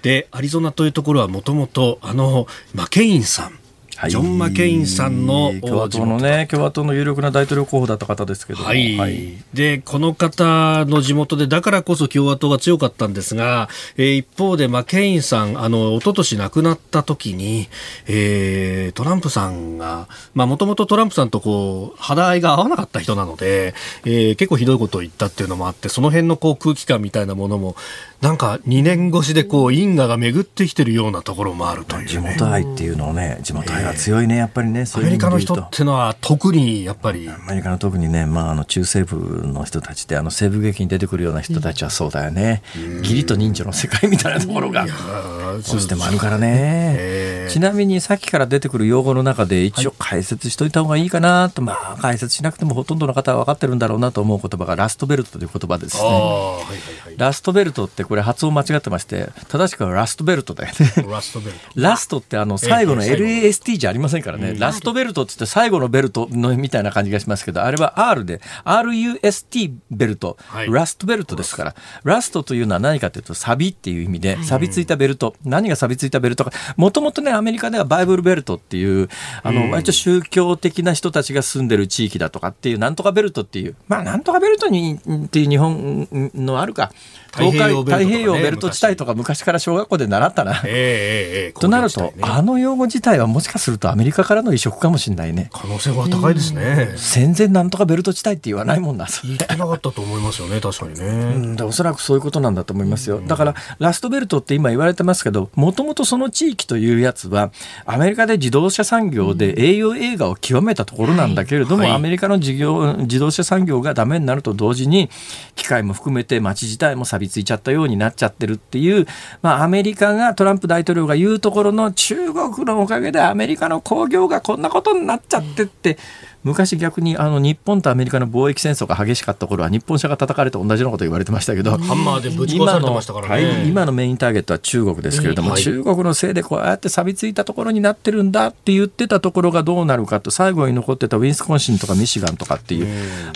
でアリゾナというところはもともとあのマケインさん。はい、ジョン・マケインさんの共和党のね共和党の有力な大統領候補だった方ですけどはい、はい、でこの方の地元でだからこそ共和党が強かったんですが、えー、一方でマケインさんあの一昨年亡くなった時に、えー、トランプさんがもともとトランプさんとこう肌合いが合わなかった人なので、えー、結構ひどいことを言ったっていうのもあってその辺のこう空気感みたいなものもなんか2年越しでこう因果が巡ってきてるようなところもあるという、ね、地元愛っていうのをね地元愛が強いねやっぱりねアメリカの人っていうのは特にやっぱり。アメリカの特にね、まあ、あの中西部の人たちってあの西部劇に出てくるような人たちはそうだよね、義理と人情の世界みたいなところがどうしてもあるからね、ちなみにさっきから出てくる用語の中で一応解説しといた方がいいかなと、まあ解説しなくてもほとんどの方は分かってるんだろうなと思う言葉がラストベルトという言葉ですね、はいはいはい、ラストベルトってこれ発音間違ってまして正しくはラストベルトだよね。ラストベルト。ラストってあの最後の LAST じゃありませんからね、ラストベルトってって最後のベルトのみたいな感じがしますけどあれは R で RUST ベルト、はい、ラストベルトですから。ラストというのは何かというとサビっていう意味で錆びついたベルト、何が錆びついたベルトか。もともとねアメリカではバイブルベルトっていうあの、割と宗教的な人たちが住んでる地域だとかっていうなんとかベルトっていうまあなんとかベルトにっていう日本のあるか東海太平洋ベルト地帯とか昔から小学校で習ったな。えー、えー、*laughs* となると、ね、あの用語自体はもしかするとアメリカからの移植かもしれないね。可能性は高いですね。戦前なんとかベルト地帯って言わないもんな。言ってなかったと思いますよね、確かにね。うん、でおそらくそういうことなんだと思いますよ。だからラストベルトって今言われてますけど、もともとその地域というやつはアメリカで自動車産業で栄養映画を極めたところなんだけれども、はいはい、アメリカの事業自動車産業がダメになると同時に機械も含めて街自体も錆びついちゃったようになっちゃってるっていう、まあ、アメリカがトランプ大統領が言うところの中国のおかげでアメリカの工業がこんなことになっちゃってって、昔逆にあの日本とアメリカの貿易戦争が激しかった頃は日本車が叩かれて同じようなこと言われてましたけどハンマーでぶち壊されてましたからね、はい、今のメインターゲットは中国ですけれども、はい、中国のせいでこうやって錆びついたところになってるんだって言ってたところがどうなるかと最後に残ってたウィンスコンシンとかミシガンとかっていう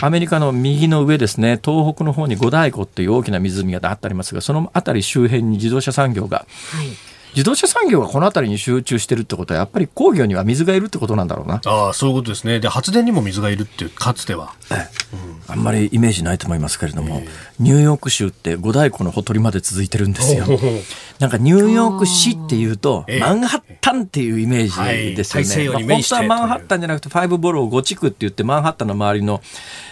アメリカの右の上ですね東北の方に五大湖っていう大きな湖があったりますがその辺り周辺に自動車産業が、はい自動車産業がこの辺りに集中してるってことはやっぱり工業には水がいるってことなんだろうな。ああそういうことですね。で発電にも水がいるっていうかつては、ええ、うん、あんまりイメージないと思いますけれども、えー、ニューヨーク州って五大湖のほとりまで続いてるんですよ。なんかニューヨーク市っていうとマンハッタンっていうイメージですよね、はい。まあ、本当はマンハッタンじゃなくてファイブボロー5地区って言ってマンハッタンの周りの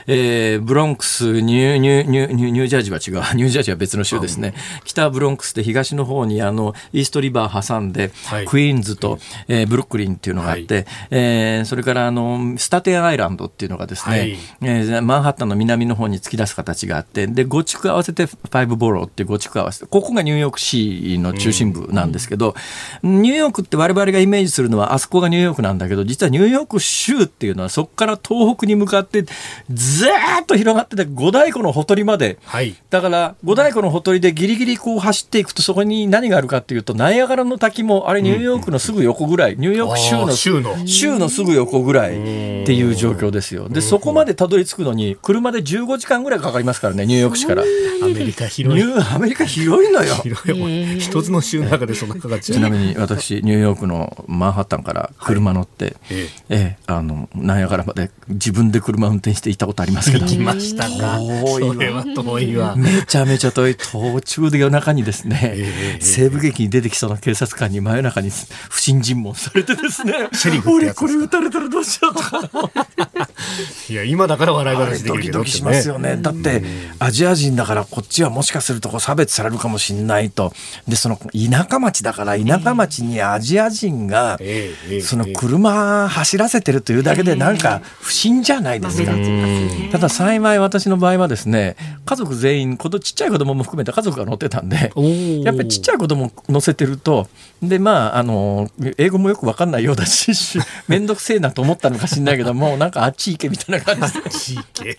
えー、ブロンクスニューニューニューニュージャージーは違う。ニュージャージーは別の州ですね。北ブロンクスで東の方にあのイーストリリバー挟んで、はい。クイーンズと、えーブルックリンっていうのがあって、えーそれからあのスタテンアイランドっていうのがですね、はい。えーマンハッタンの南の方に突き出す形があってで5地区合わせて Five Borough っていう5地区合わせてここがニューヨーク市の中心部なんですけど、ニューヨークって我々がイメージするのはあそこがニューヨークなんだけど実はニューヨーク州っていうのはそこから東北に向かってずーっと広がってて五大湖のほとりまで。はい。だから五大湖のほとりでギリギリこう走っていくとそこに何があるかっていうとナイアガラの滝もあれニューヨークのすぐ横ぐらいニューヨーク州の州の。州のすぐ横ぐらいっていう状況ですよ。でそこまでたどり着くのに車で15時間ぐらいかかりますからねニューヨーク市から。アメリカニ広い。ューアメリカ広いのよ。広い。一つの州の中でそんなかかっちゃう。ちなみに私ニューヨークのマンハッタンから車乗って、えええあのナイアガラまで自分で車運転して行ったことありますけど。行きましたか。遠いわ。遠いわ。めちゃめちゃ遠い。途中で夜中にですね、ええ。西部劇に出てきそうな警察官に真夜中に不審尋問されてですね。俺これ撃たれたらどうしようとかいや、今だから笑い話できドるけどキドキしますよね。だって、アジア人だからこっちはもしかするとこう差別されるかもしれないと。で、その田舎町だから田舎町にアジア人が、その車走らせてるというだけでなんか不審じゃないですか。ただ幸い私の場合はですね、家族全員、ちっちゃい子供も含めて家族が乗ってたんで、やっぱりちっちゃい子供乗せてると、で、まあ、あの、英語もよくわかんないようだし、し *laughs* めんどくせえなと思ったのかしんないけども、なんかあっち行けみたいな感じで。*laughs* 地域。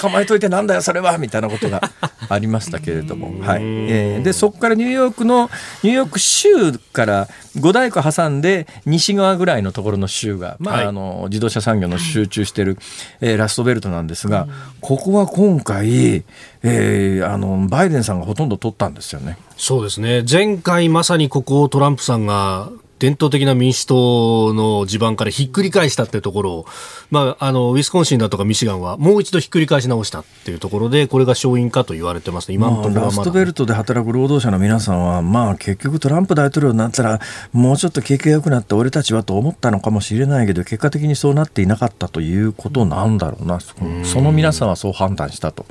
捕まえといてなんだよそれはみたいなことがありましたけれども、はいえーでそこからニューヨークのニューヨーク州から五大湖挟んで西側ぐらいのところの州が、まあはいあの自動車産業の集中している、えーラストベルトなんですが、ここは今回、えーあのバイデンさんがほとんど取ったんですよね。そうですね。前回まさにここをトランプさんが伝統的な民主党の地盤からひっくり返したっていうところを、まあ、あの、ウィスコンシンだとかミシガンはもう一度ひっくり返し直したっていうところで、これが勝因かと言われてますね。今のところまあラ。ストベルトで働く労働者の皆さんは、まあ、結局トランプ大統領になったらもうちょっと景気が良くなって俺たちはと思ったのかもしれないけど結果的にそうなっていなかったということなんだろうなそその皆さんはそう判断したと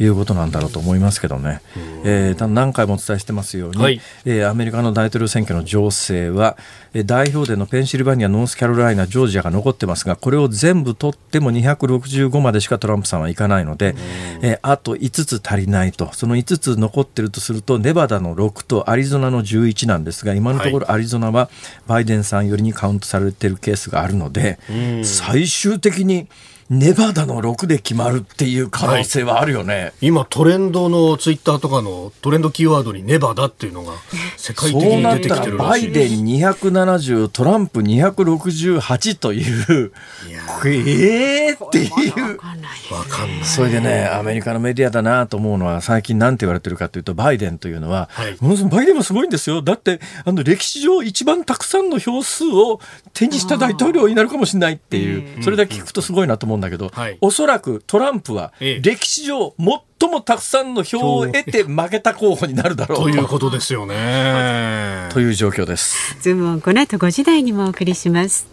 いうことなんだろうと思いますけどね、えーただ何回もお伝えしてますように、はい。えーアメリカの大統領選挙の情勢は、えー代表でのペンシルバニア、ノースカロライナ、ジョージアが残ってますが、これを全部取っても265までしかトランプさんはいかないので、えーあと5つ足りないと、その5つ残ってるとすると、ネバダの6とアリゾナの11なんですが、今のところアリゾナはバイデンさんよりにカウントされているケースがあるので、最終的にネバダの6で決まるっていう可能性はあるよね。今トレンドのツイッターとかのトレンドキーワードにネバダっていうのが世界的に出てきてるらしいバイデン270トランプ268といういやえー。っていうわかんない。それでねアメリカのメディアだなと思うのは最近なんて言われてるかというとバイデンというのは、はい。ものすごいバイデンもすごいんですよ。だってあの歴史上一番たくさんの票数を手にした大統領になるかもしれないっていうそれだけ聞くとすごいなと思うんだけど、はいおそらくトランプはええ歴史上最もたくさんの票を得て負けた候補になるだろうということですよね。*laughs* という状況です。ズームオンこの後5時台にもお送りします。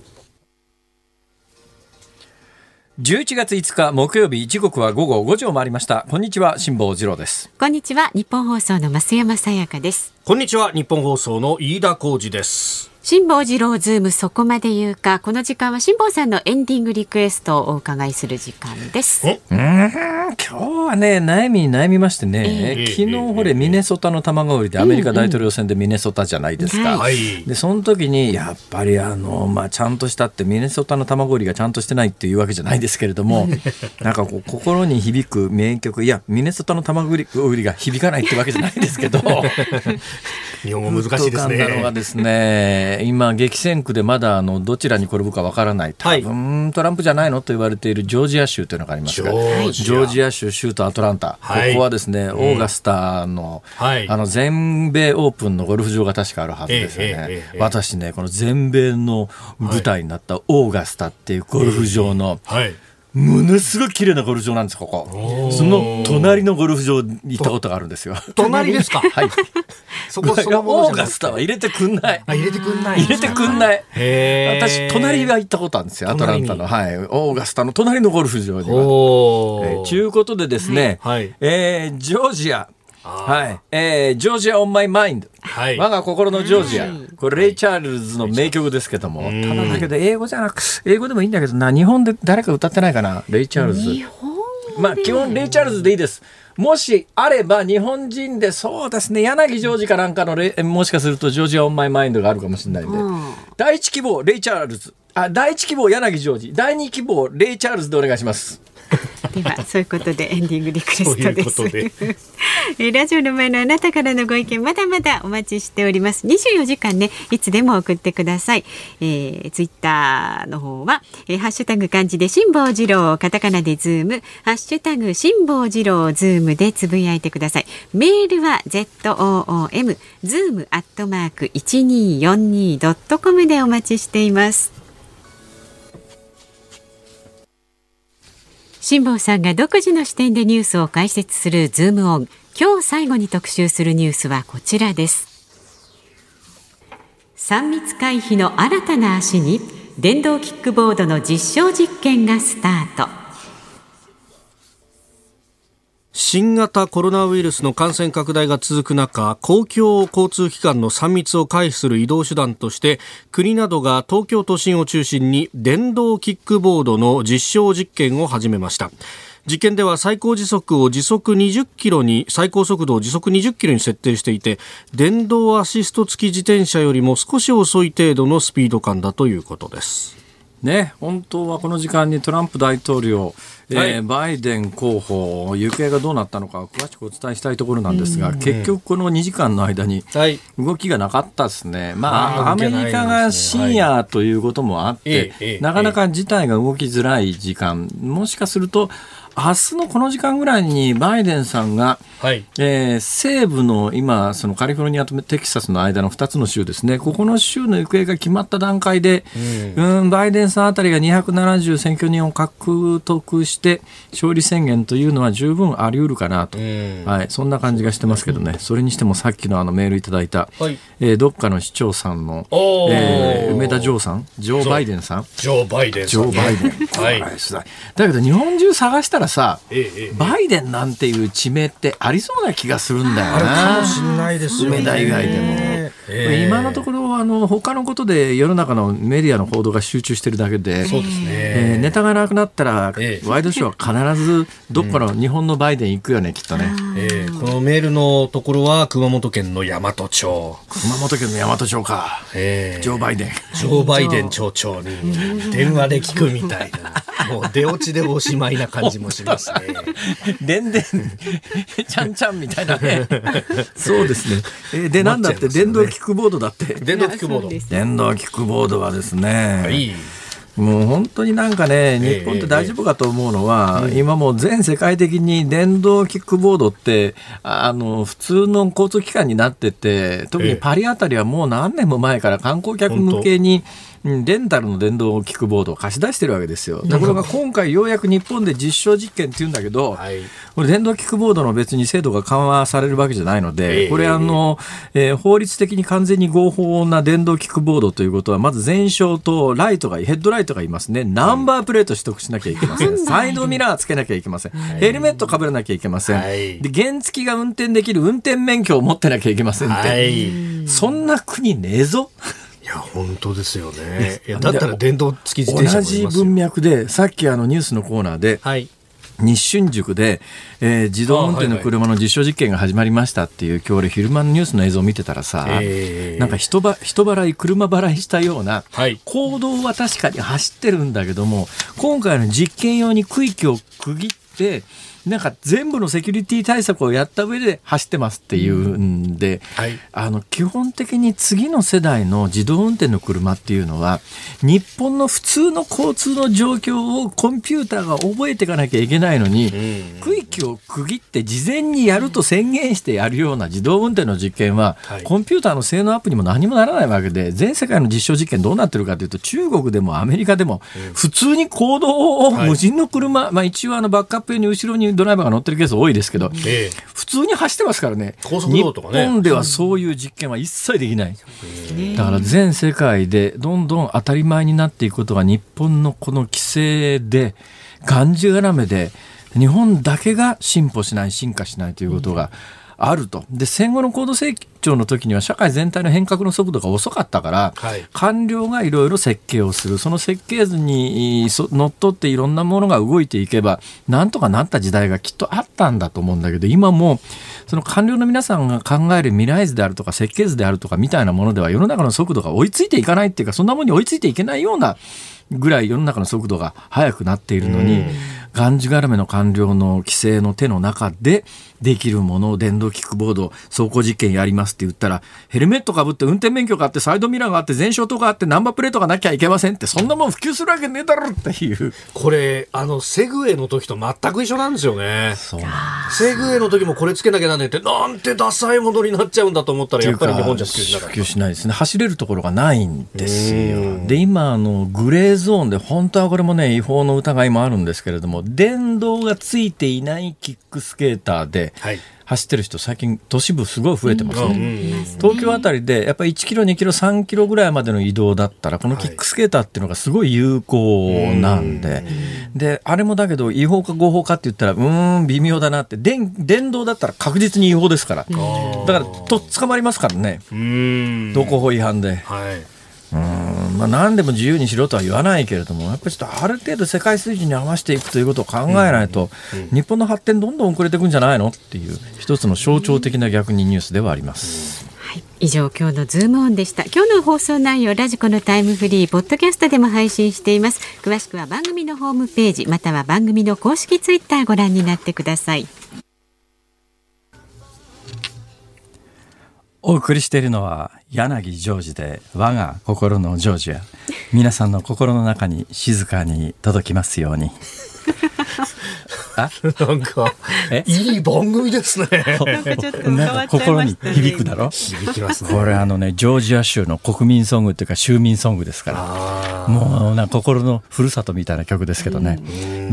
11月5日木曜日時刻は午後5時を回りましたこんにちは辛坊治郎ですこんにちはニッポン放送の増山さやかです。こんにちは、ニッポン放送の飯田浩司です。辛坊治郎ズームそこまで言うか。この時間は辛坊さんのエンディングリクエストをお伺いする時間です。お。今日はね悩みに悩みましてね、ええ昨日ほれミネソタの卵売りでアメリカ大統領選でミネソタじゃないですか、うん。うんはい。でその時にやっぱりあの、まあ、ちゃんとしたってミネソタの卵売りがちゃんとしてないっていうわけじゃないですけれどもなんかこう心に響く名曲いやミネソタの卵売り売りが響かないってわけじゃないですけど。*laughs* 日本語難しいです浮かんだのがね。ですね今激戦区でまだあのどちらに転ぶかわからない。多分、トランプじゃないのと言われているジョージア州というのがありますがジョージア。州州都アトランタ、はい。ここはですね、オーガスタの,、はい。あの全米オープンのゴルフ場が確かあるはずですよね、私ねこの全米の舞台になったオーガスタっていうゴルフ場の、はい。ものすごい綺麗なゴルフ場なんですここ。その隣のゴルフ場に行ったことがあるんですよ。隣ですか？*laughs* はい。そこそのオーガスタは入れてくんない。あ、入れてくんない。入れてくんない。私隣は行ったことあるんですよアトランタの。はい。オーガスタの隣のゴルフ場には。えーちゅうことでですね、はい。えージョージアはい。えー、ジョージア・オン・マイ・マインド。はい我が心のジョージア。はいこれ、レイ・チャールズの名曲ですけども。ただだけど、英語じゃなく、英語でもいいんだけどな、日本で誰か歌ってないかな、レイ・チャールズ。日本まあ、基本、レイ・チャールズでいいです。もしあれば、日本人で、そうですね、柳ジョージかなんかのレイ、もしかすると、 Georgia on My Mind があるかもしれないんで。うん第一希望、レイ・チャールズ。あ、第一希望、柳ジョージ。第二希望、レイ・チャールズでお願いします。*laughs* ではそういうことでエンディングリクエストです。ことで。*laughs* えーラジオの前のあなたからのご意見まだまだお待ちしております。24時間ねいつでも送ってください、えー、ツイッターの方は、えーハッシュタグ漢字で辛坊治郎カタカナでズーム。ハッシュタグ辛坊治郎ズームでつぶやいてください。メールは ZOOM ズームアットマーク 1242.com でお待ちしています辛坊さんが独自の視点でニュースを解説するズームオン。今日最後に特集するニュースはこちらです。3密回避の新たな足に電動キックボードの実証実験がスタート。新型コロナウイルスの感染拡大が続く中公共交通機関の3密を回避する移動手段として国などが東京都心を中心に電動キックボードの実証実験を始めました。実験では最高時速を時速20キロに最高速度を時速20キロに設定していて電動アシスト付き自転車よりも少し遅い程度のスピード感だということです。ね、本当はこの時間にトランプ大統領、えーはい。バイデン候補、行方がどうなったのか詳しくお伝えしたいところなんですが、結局この2時間の間にはい。動きがなかったですね。まあ、あーアメリカが深夜ということもあって、なかなか事態が動きづらい時間、もしかすると、明日のこの時間ぐらいにバイデンさんが、はい。えー西部の今、そのカリフォルニアとテキサスの間の2つの州ですね、ここの州の行方が決まった段階で、うん、バイデンさんあたりが270選挙人を獲得して、勝利宣言というのは十分あり得るかなと、はい、そんな感じがしてますけどね、それにしてもさっきのあのメールいただいた、はい。えーどっかの市長さんの、えー梅田ジョーさん、ジョー・バイデンさん？ジョー・バイデンジョー・バイデン。はい。だけど日本中探したらさ、ええええバイデンなんていう地名ってありそうな気がするんだよあるかなも。しれないですよね梅田以外でも。ええ今のところあの他のことで世の中のメディアの報道が集中してるだけで、そうですね、えーネタがなくなったら、ええワイドショーは必ずどっかの日本のバイデン行くよね、きっとね。えーこのメールのところは熊本県の大和町、熊本県の大和町か。えージョー・バイデン。ジョー・バイデン町長に電話で聞くみたいなもう出落ちでおしまいな感じもしますね。でんでん、ちゃんちゃんみたいなね。*laughs* そうですね。えーで、なんだって、電動キックボードだって。電動キックボード。電動キックボードはですね、はい。もう本当になんかね、ええ日本って大丈夫かと思うのは、今もう全世界的に電動キックボードって、あの、普通の交通機関になってて、特にパリあたりはもう何年も前から観光客向けに、うんレンタルの電動キックボードを貸し出してるわけですよ。ところが今回ようやく日本で実証実験って言うんだけど、はいこれ電動キックボードの別に制度が緩和されるわけじゃないので、ええこれあの、えー法律的に完全に合法な電動キックボードということは、まず前照とライトが、ヘッドライトがいますね。ナンバープレート取得しなきゃいけません。サイドミラーつけなきゃいけません。ヘルメットかぶらなきゃいけません。はいで、原付が運転できる運転免許を持ってなきゃいけませんって。はいそんな国ねえぞ。いや本当ですよね。*laughs* いやだったら電動付き自同転車もいじますよ。文脈で、さっきあのニュースのコーナーで、はい。日春塾で、えー自動運転の車の実証実験が始まりましたっていう、今日俺昼間のニュースの映像を見てたらさ、えーなんか人ば人払い車払いしたようなはい。行動は確かに走ってるんだけども今回の実験用に区域を区切ってなんか全部のセキュリティ対策をやった上で走ってますっていうんで、はい。あの基本的に次の世代の自動運転の車っていうのは日本の普通の交通の状況をコンピューターが覚えていかなきゃいけないのに、区域を区切って事前にやると宣言してやるような自動運転の実験は、はい。コンピューターの性能アップにも何もならないわけで全世界の実証実験どうなってるかというと中国でもアメリカでも普通に行動をはい。無人の車、まあ、一応あのバックアップ用に後ろにドライバーが乗ってるケース多いですけど、え普通に走ってますからね。高速道路とかね。日本ではそういう実験は一切できない、だから全世界でどんどん当たり前になっていくことが日本のこの規制でがんじがらめで日本だけが進歩しない進化しないということがあると。で、戦後の高度成長の時には社会全体の変革の速度が遅かったから、はい官僚がいろいろ設計をする。その設計図にそのっとっていろんなものが動いていけば、なんとかなった時代がきっとあったんだと思うんだけど、今もう、その官僚の皆さんが考える未来図であるとか設計図であるとかみたいなものでは世の中の速度が追いついていかないっていうか、そんなものに追いついていけないようなぐらい世の中の速度が速くなっているのに、がんじがらめの官僚の規制の手の中でできるものを電動キックボード走行実験やりますって言ったらヘルメットかぶって運転免許があってサイドミラーがあって前照灯があってナンバープレートがなきゃいけませんってそんなもん普及するわけねえだろっていうこれ、あの、セグウェイの時と全く一緒なんですよね。そうセグウェイの時もこれつけなきゃなんねえって、なんてダサいものになっちゃうんだと思ったら、やっぱり日本じゃ普及しな。普及しないですね走れるところがないんですよで今あのグレーゾーンで本当はこれもね違法の疑いもあるんですけれども電動がついていないキックスケーターではい。走ってる人最近都市部すごい増えてますね、うん東京あたりでやっぱり1キロ、2キロ、3キロぐらいまでの移動だったら、このキックスケーターっていうのがすごい有効なんで、で、あれもだけど、違法か合法かって言ったら、うーん、微妙だなって、電電動だったら確実に違法ですから、だから、とっ捕まりますからね、うーん。道交法違反で。はい。うーんまあ、何でも自由にしろとは言わないけれども、やっぱりちょっとある程度世界水準に合わせていくということを考えないと、日本の発展どんどん遅れていくんじゃないのっていう、一つの象徴的な逆にニュースではあります。はい、以上今日のズームオンでした。今日の放送内容ラジコのタイムフリーポッドキャストでも配信しています。詳しくは番組のホームページまたは番組の公式ツイッターご覧になってくださいお送りしているのは柳ジョージで我が心のジョージア皆さんの心の中に静かに届きますように。*laughs* なんかえ、いい番組ですね。なんか心に響くだろ？響きますね。これあのねジョージア州の国民ソングっていうか州民ソングですから。もうな心のふるさとみたいな曲ですけどね、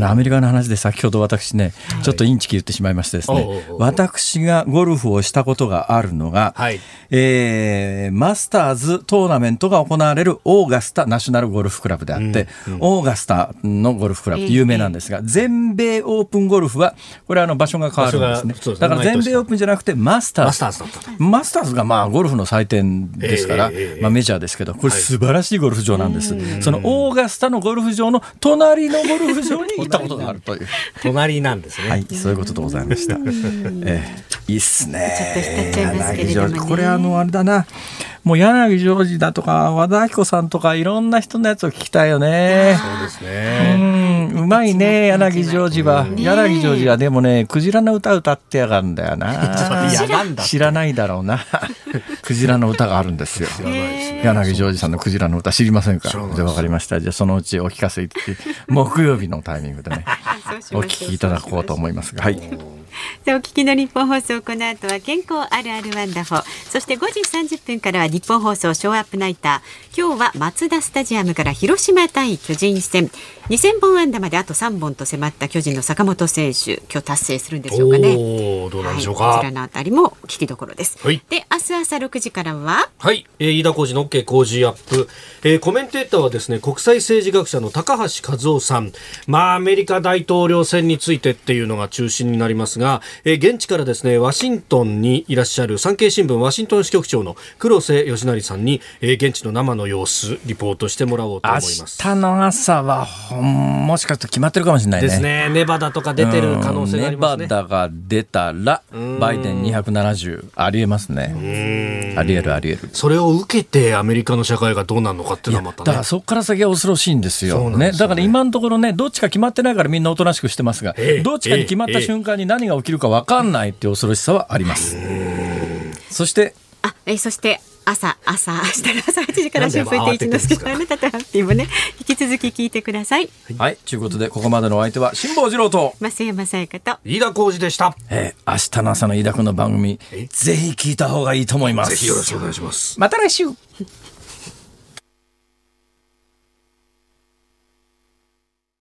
アメリカの話で先ほど私ね、ちょっとインチキ言ってしまいましてですね、私がゴルフをしたことがあるのが、はい。えーマスターズトーナメントが行われるオーガスタナショナルゴルフクラブであって、オーガスタのゴルフクラブ有名なんですが、全米オープンゴルフは、これあの場所が変わるんですねすねだから全米オープンじゃなくてマスターズ。マスターズだったと。マスターズがまあゴルフの祭典ですから、まあ、メジャーですけど、これ素晴らしいゴルフ場なんです。そのオーガスタのゴルフ場の隣のゴルフ場に行ったことがあるという。隣なんですね。はい、そういうことでございました。ええいいっすね。ちょっと浸っちゃいますけれどもねこれあのあれだな。もう柳ジョージだとか和田アキ子さんとかいろんな人のやつを聞きたいよね。そうですうね。ん、うまいね、柳ジョージは。ね柳ジョージはでもね、クジラの歌歌ってやがるんだよな。*laughs* 知らないだろうな。*laughs* クジラの歌があるんですよ。柳ジョージさんのクジラの歌知りませんか？知らないですじゃあわかりました。じゃあそのうちお聞かせい木曜日のタイミングでね、*laughs* お聞きいただこうと思いますが。はい。さあお聞きの日本放送この後は健康あるあるワンダホー。そして5時30分からは日本放送ショーアップナイター。今日はマツダスタジアムから広島対巨人戦。2000本安打まであと3本と迫った巨人の坂本選手。今日達成するんでしょうかね。おーどうなんでしょうか。はいこちら。のあたりも聞きどころです、はい。で明日朝6時からは？はい、えー、飯田浩二の OK 工事アップ、えー、コメンテーターはですね国際政治学者の高橋和夫さん。まあアメリカ大統領選についてっていうのが中心になりますが、えー、現地からですねワシントンにいらっしゃる産経新聞ワシントン支局長の黒瀬義成さんに、えー、現地の生の様子リポートしてもらおうと思い明ます。日の朝はほんもしかすると決まってるかもしれないね。ですね。ネバダとか出てる可能性がありますね。うんネバダが出たらバイデン270ありえますね。ありえるありえる。それを受けてアメリカの社会がどうなるのかっていうのはまたね。だからそこから先は恐ろしいんですよ。ね。ね、だから今のところね、どっちか決まってないからみんなおとなしくしてますが、ええ。どっちかに決まった瞬間に何が起きるか分かんないって恐ろしさはあります。そして、あえーそして朝朝明日の朝8時から春風亭一之輔さんあなたとハッピーもね引き続き聞いてください。はい、とい。うことで、ここまでのお相手は辛坊治郎と、増山さやかと。飯田浩二でした。えー明日の朝の飯田君の番組、ぜひ聞いた方がいいと思います。ぜひよろしくお願いします。また来週